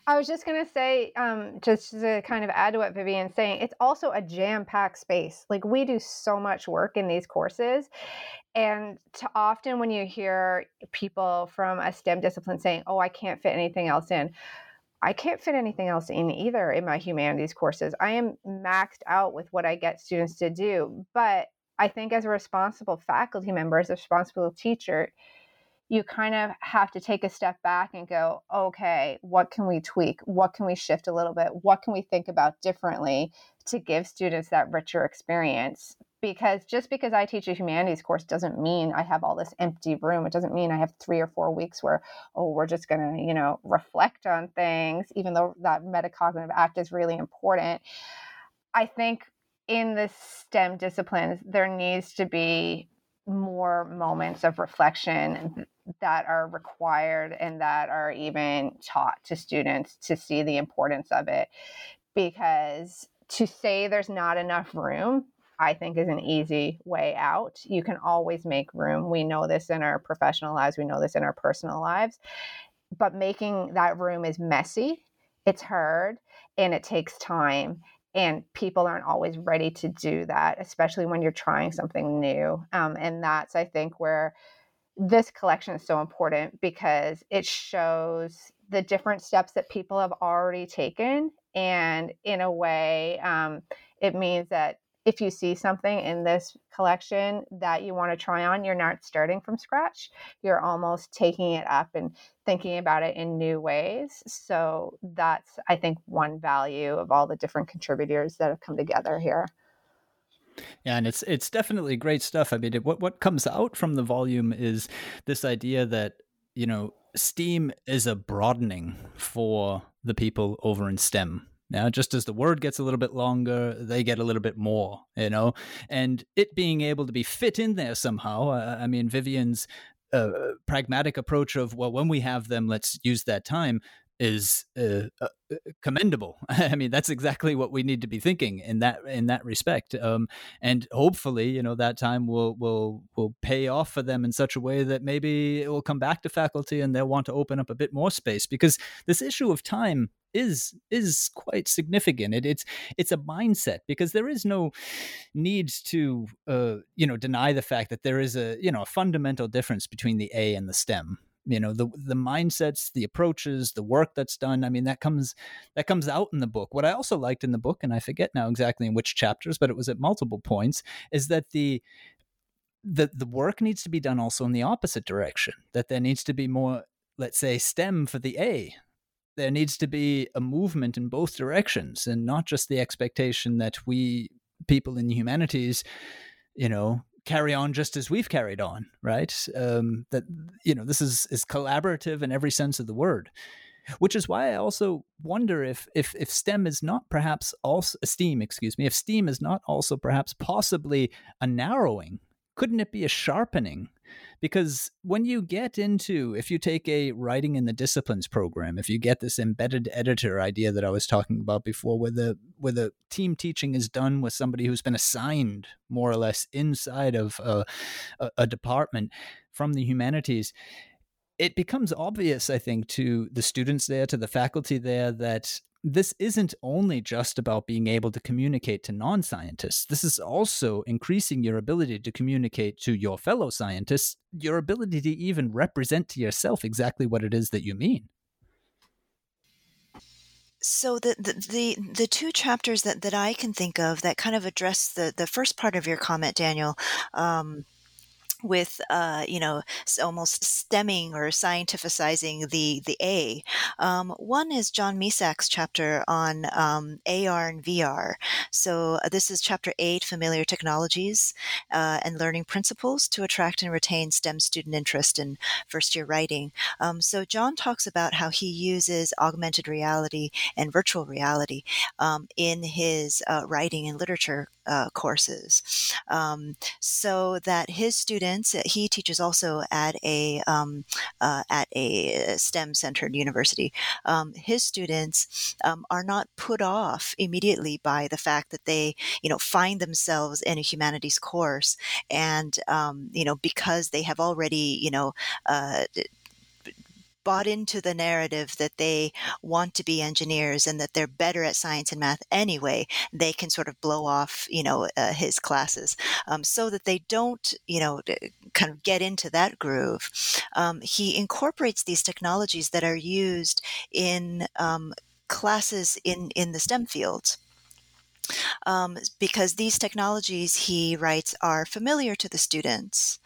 I was just to say, um, just to kind of add to what Vivian's saying, it's also a jam packed space. Like we do so much work in these courses. And often when you hear people from a STEM discipline saying, oh, I can't fit anything else in, I can't fit anything else in either in my humanities courses. I am maxed out with what I get students to do. But I think as a responsible faculty member, as a responsible teacher, you kind of have to take a step back and go, okay, what can we tweak? What can we shift a little bit? What can we think about differently to give students that richer experience? Because just because I teach a humanities course doesn't mean I have all this empty room. It doesn't mean I have three or four weeks where, oh, we're just going to, you know, reflect on things, even though that metacognitive act is really important. I think in the STEM disciplines, there needs to be more moments of reflection that are required and that are even taught to students to see the importance of it. Because to say there's not enough room, I think is an easy way out. You can always make room. We know this in our professional lives, we know this in our personal lives. But making that room is messy, it's hard, and it takes time and people aren't always ready to do that especially when you're trying something new um, and that's i think where this collection is so important because it shows the different steps that people have already taken and in a way um, it means that if you see something in this collection that you want to try on, you're not starting from scratch. You're almost taking it up and thinking about it in new ways. So that's, I think, one value of all the different contributors that have come together here. Yeah, and it's it's definitely great stuff. I mean, it, what what comes out from the volume is this idea that you know STEAM is a broadening for the people over in STEM now, just as the word gets a little bit longer, they get a little bit more, you know, and it being able to be fit in there somehow. I mean, Vivian's uh, pragmatic approach of, well, when we have them, let's use that time is uh, uh, commendable. I mean, that's exactly what we need to be thinking in that in that respect. Um, and hopefully, you know, that time will will will pay off for them in such a way that maybe it will come back to faculty and they'll want to open up a bit more space because this issue of time is is quite significant. It, it's it's a mindset because there is no need to uh, you know deny the fact that there is a you know a fundamental difference between the A and the STEM. You know the the mindsets, the approaches, the work that's done. I mean that comes that comes out in the book. What I also liked in the book, and I forget now exactly in which chapters, but it was at multiple points, is that the the the work needs to be done also in the opposite direction. That there needs to be more, let's say, STEM for the A there needs to be a movement in both directions and not just the expectation that we people in the humanities you know carry on just as we've carried on right? Um, that you know this is is collaborative in every sense of the word which is why i also wonder if if if stem is not perhaps also steam excuse me if steam is not also perhaps possibly a narrowing couldn't it be a sharpening because when you get into if you take a writing in the disciplines program if you get this embedded editor idea that i was talking about before where the where the team teaching is done with somebody who's been assigned more or less inside of a, a, a department from the humanities it becomes obvious i think to the students there to the faculty there that this isn't only just about being able to communicate to non scientists. This is also increasing your ability to communicate to your fellow scientists, your ability to even represent to yourself exactly what it is that you mean. So the, the, the the two chapters that that I can think of that kind of address the the first part of your comment, Daniel, um, with uh, you know almost stemming or scientificizing the the A. Um, one is John Misak's chapter on um, AR and VR. So uh, this is chapter eight, familiar technologies uh, and learning principles to attract and retain STEM student interest in first year writing. Um, so John talks about how he uses augmented reality and virtual reality um, in his uh, writing and literature uh, courses, um, so that his students he teaches also at a um, uh, at a STEM centered university. Um, his students um, are not put off immediately by the fact that they you know find themselves in a humanities course and um, you know because they have already you know uh, bought into the narrative that they want to be engineers and that they're better at science and math anyway, they can sort of blow off, you know, uh, his classes, um, so that they don't, you know, kind of get into that groove. Um, he incorporates these technologies that are used in um, classes in in the STEM fields um, because these technologies, he writes, are familiar to the students.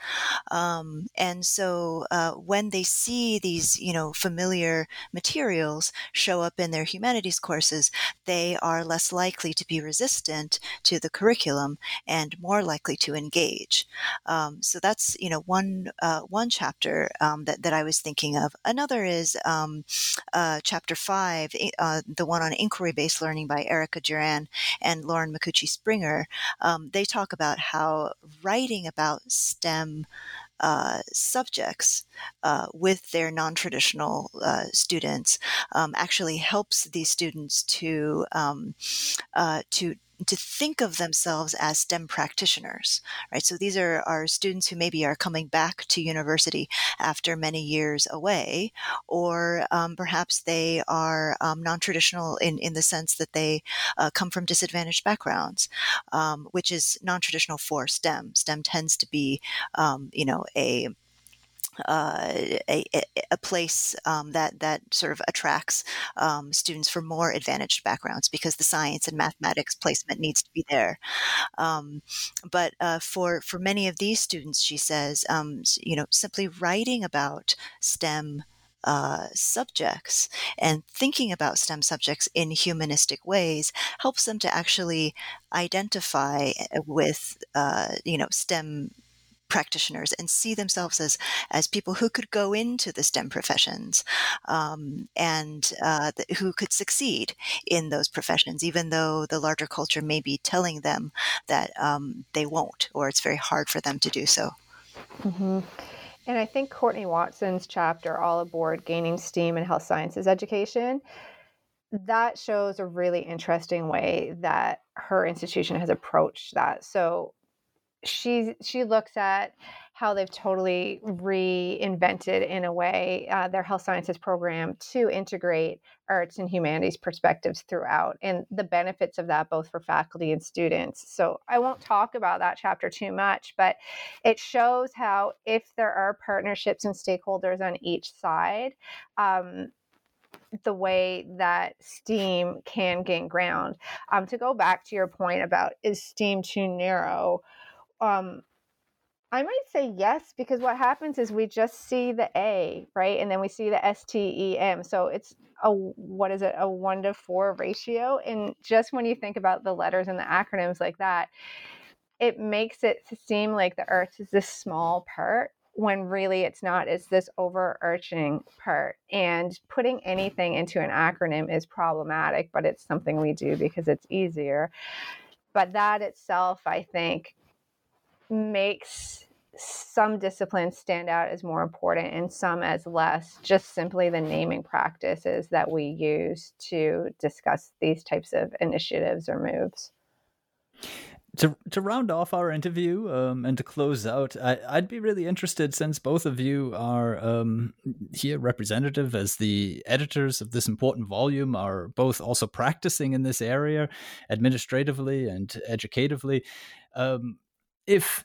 Um, and so uh, when they see these, you know, familiar materials show up in their humanities courses, they are less likely to be resistant to the curriculum and more likely to engage. Um, so that's, you know, one uh, one chapter um, that, that I was thinking of. Another is um, uh, chapter five, uh, the one on inquiry-based learning by Erica Duran and Lauren Micucci Springer, um, they talk about how writing about STEM uh, subjects uh, with their non-traditional uh, students um, actually helps these students to um, uh, to to think of themselves as STEM practitioners, right? So these are our students who maybe are coming back to university after many years away, or um, perhaps they are um, non-traditional in, in the sense that they uh, come from disadvantaged backgrounds, um, which is non-traditional for STEM. STEM tends to be, um, you know, a uh, a, a, place um, that that sort of attracts um, students from more advantaged backgrounds because the science and mathematics placement needs to be there. Um, but uh, for for many of these students, she says, um, you know, simply writing about STEM. Uh, subjects and thinking about STEM subjects in humanistic ways helps them to actually identify uh, with, uh, you know, STEM practitioners and see themselves as as people who could go into the STEM professions um, and uh, th- who could succeed in those professions, even though the larger culture may be telling them that um, they won't, or it's very hard for them to do so. Mm-hmm. And I think Courtney Watson's chapter, All Aboard Gaining STEAM in Health Sciences Education, that shows a really interesting way that her institution has approached that. So she she looks at how they've totally reinvented in a way uh, their health sciences program to integrate arts and humanities perspectives throughout and the benefits of that both for faculty and students. So i won't talk about that chapter too much but it shows how if there are partnerships and stakeholders on each side um, the way that steam can gain ground. Um, to go back to your point about is steam too narrow um, I might say yes because what happens is we just see the A, right? And then we see the S T E M. So it's a what is it? A 1 to 4 ratio and just when you think about the letters and the acronyms like that, it makes it seem like the earth is this small part when really it's not it's this overarching part and putting anything into an acronym is problematic but it's something we do because it's easier but that itself i think makes some disciplines stand out as more important and some as less, just simply the naming practices that we use to discuss these types of initiatives or moves. To, to round off our interview um, and to close out, I, would be really interested since both of you are um, here representative as the editors of this important volume, are both also practicing in this area administratively and educatively. Um, if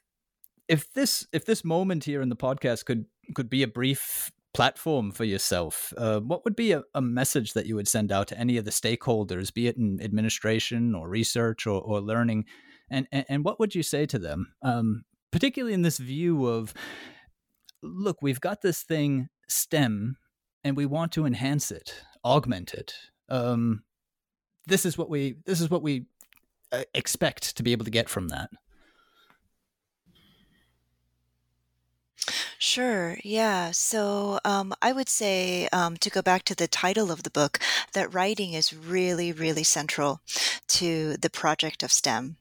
if this if this moment here in the podcast could could be a brief platform for yourself, uh, what would be a, a, message that you would send out to any of the stakeholders, be it in administration or research or, or learning, and, and, and what would you say to them, um, particularly in this view of, look, we've got this thing STEM, and we want to enhance it, augment it. Um, this is what we this is what we uh, expect to be able to get from that. Sure. Yeah. So um, I would say, um, to go back to the title of the book, that writing is really, really central to the project of STEM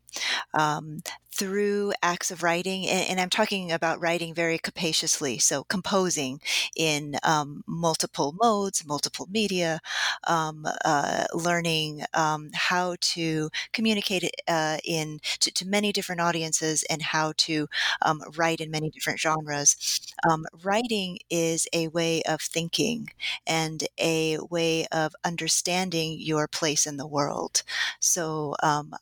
um, through acts of writing, and, and, I'm talking about writing very capaciously, so composing in um, multiple modes, multiple media, um, uh, learning um, how to communicate uh, in to, to, many different audiences and how to um, write in many different genres. Um, writing is a way of thinking and a way of understanding your place in the world. So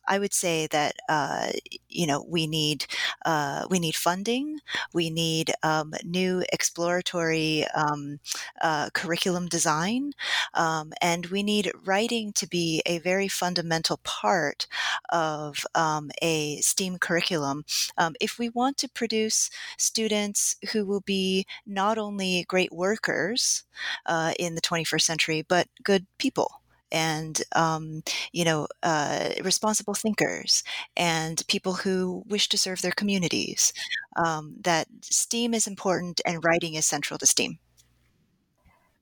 I would say that uh, you know we need uh, we need funding, we need um, new exploratory um, uh, curriculum design, um, and we need writing to be a very fundamental part of um, a STEAM curriculum. Um, if we want to produce students who will be not only great workers uh, in the 21st century but good people and um, you know uh, responsible thinkers and people who wish to serve their communities um, that steam is important and writing is central to steam.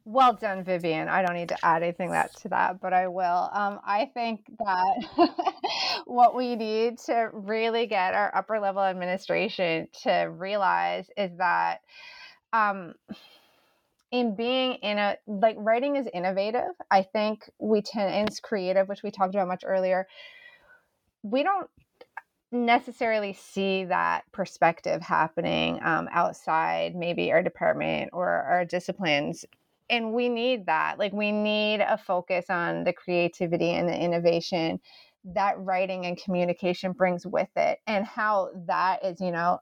Well done vivian. I don't need to add anything that to that but i will. Um, i think that what we need to really get our upper level administration to realize is that um, in being in a like writing is innovative. I think we tend it's creative which we talked about much earlier. We don't necessarily see that perspective happening um, outside maybe our department or our disciplines and we need that. Like we need a focus on the creativity and the innovation that writing and communication brings with it and how that is you know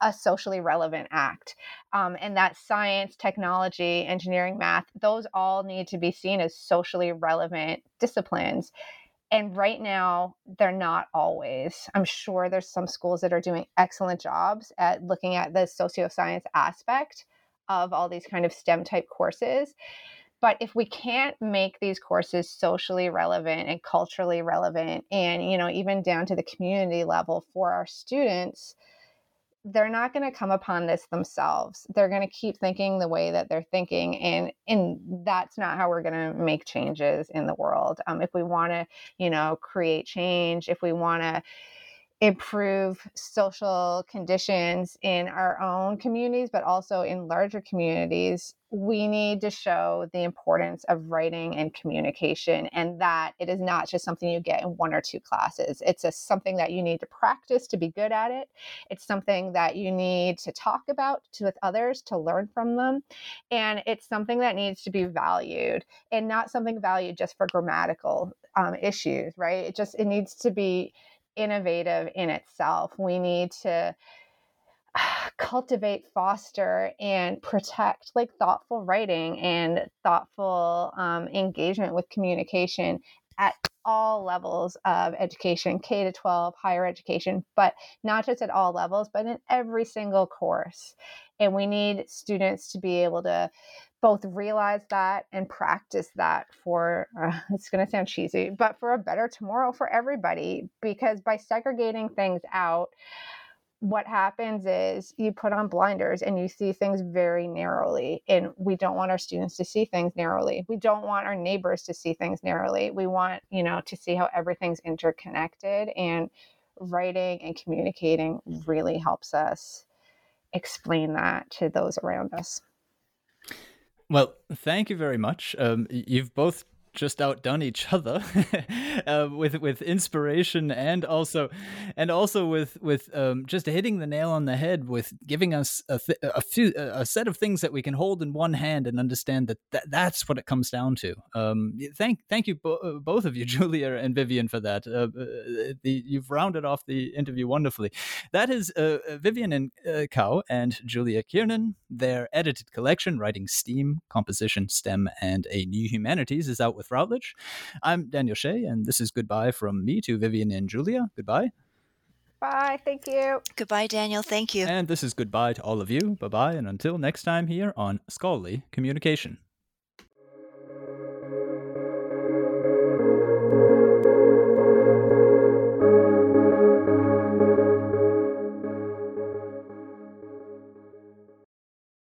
a socially relevant act. Um, and that science, technology, engineering, math, those all need to be seen as socially relevant disciplines. And right now, they're not always. I'm sure there's some schools that are doing excellent jobs at looking at the socioscience aspect of all these kind of STEM type courses. But if we can't make these courses socially relevant and culturally relevant, and you know, even down to the community level for our students, they're not going to come upon this themselves. They're going to keep thinking the way that they're thinking, and and that's not how we're going to make changes in the world. Um, if we want to, you know, create change, if we want to improve social conditions in our own communities, but also in larger communities, we need to show the importance of writing and communication and that it is not just something you get in one or two classes. It's a, something that you need to practice to be good at it. It's something that you need to talk about to, with others to learn from them. And it's something that needs to be valued and not something valued just for grammatical um, issues, right? It just, it needs to be innovative in itself. We need to cultivate, foster, and protect like thoughtful writing and thoughtful um, engagement with communication at all levels of education, K to 12, higher education, but not just at all levels, but in every single course. And we need students to be able to both realize that and practice that for uh, it's going to sound cheesy but for a better tomorrow for everybody because by segregating things out what happens is you put on blinders and you see things very narrowly and we don't want our students to see things narrowly. We don't want our neighbors to see things narrowly. We want you know to see how everything's interconnected and writing and communicating really helps us explain that to those around us well, thank you very much. Um, you've both just outdone each other uh, with with inspiration and also and also with with um, just hitting the nail on the head with giving us a, th- a few a set of things that we can hold in one hand and understand that, that that's what it comes down to. Um, thank thank you bo- uh, both of you, Julia and Vivian, for that. Uh, uh, the, you've rounded off the interview wonderfully. That is uh, Vivian and uh, Kao and Julia Kiernan. Their edited collection, writing STEAM, composition, STEM, and a new humanities, is out with Routledge. I'm Daniel Shea, and this is goodbye from me to Vivian and Julia. Goodbye. Bye. Thank you. Goodbye, Daniel. Thank you. And this is goodbye to all of you. Bye bye. And until next time here on Scholarly Communication.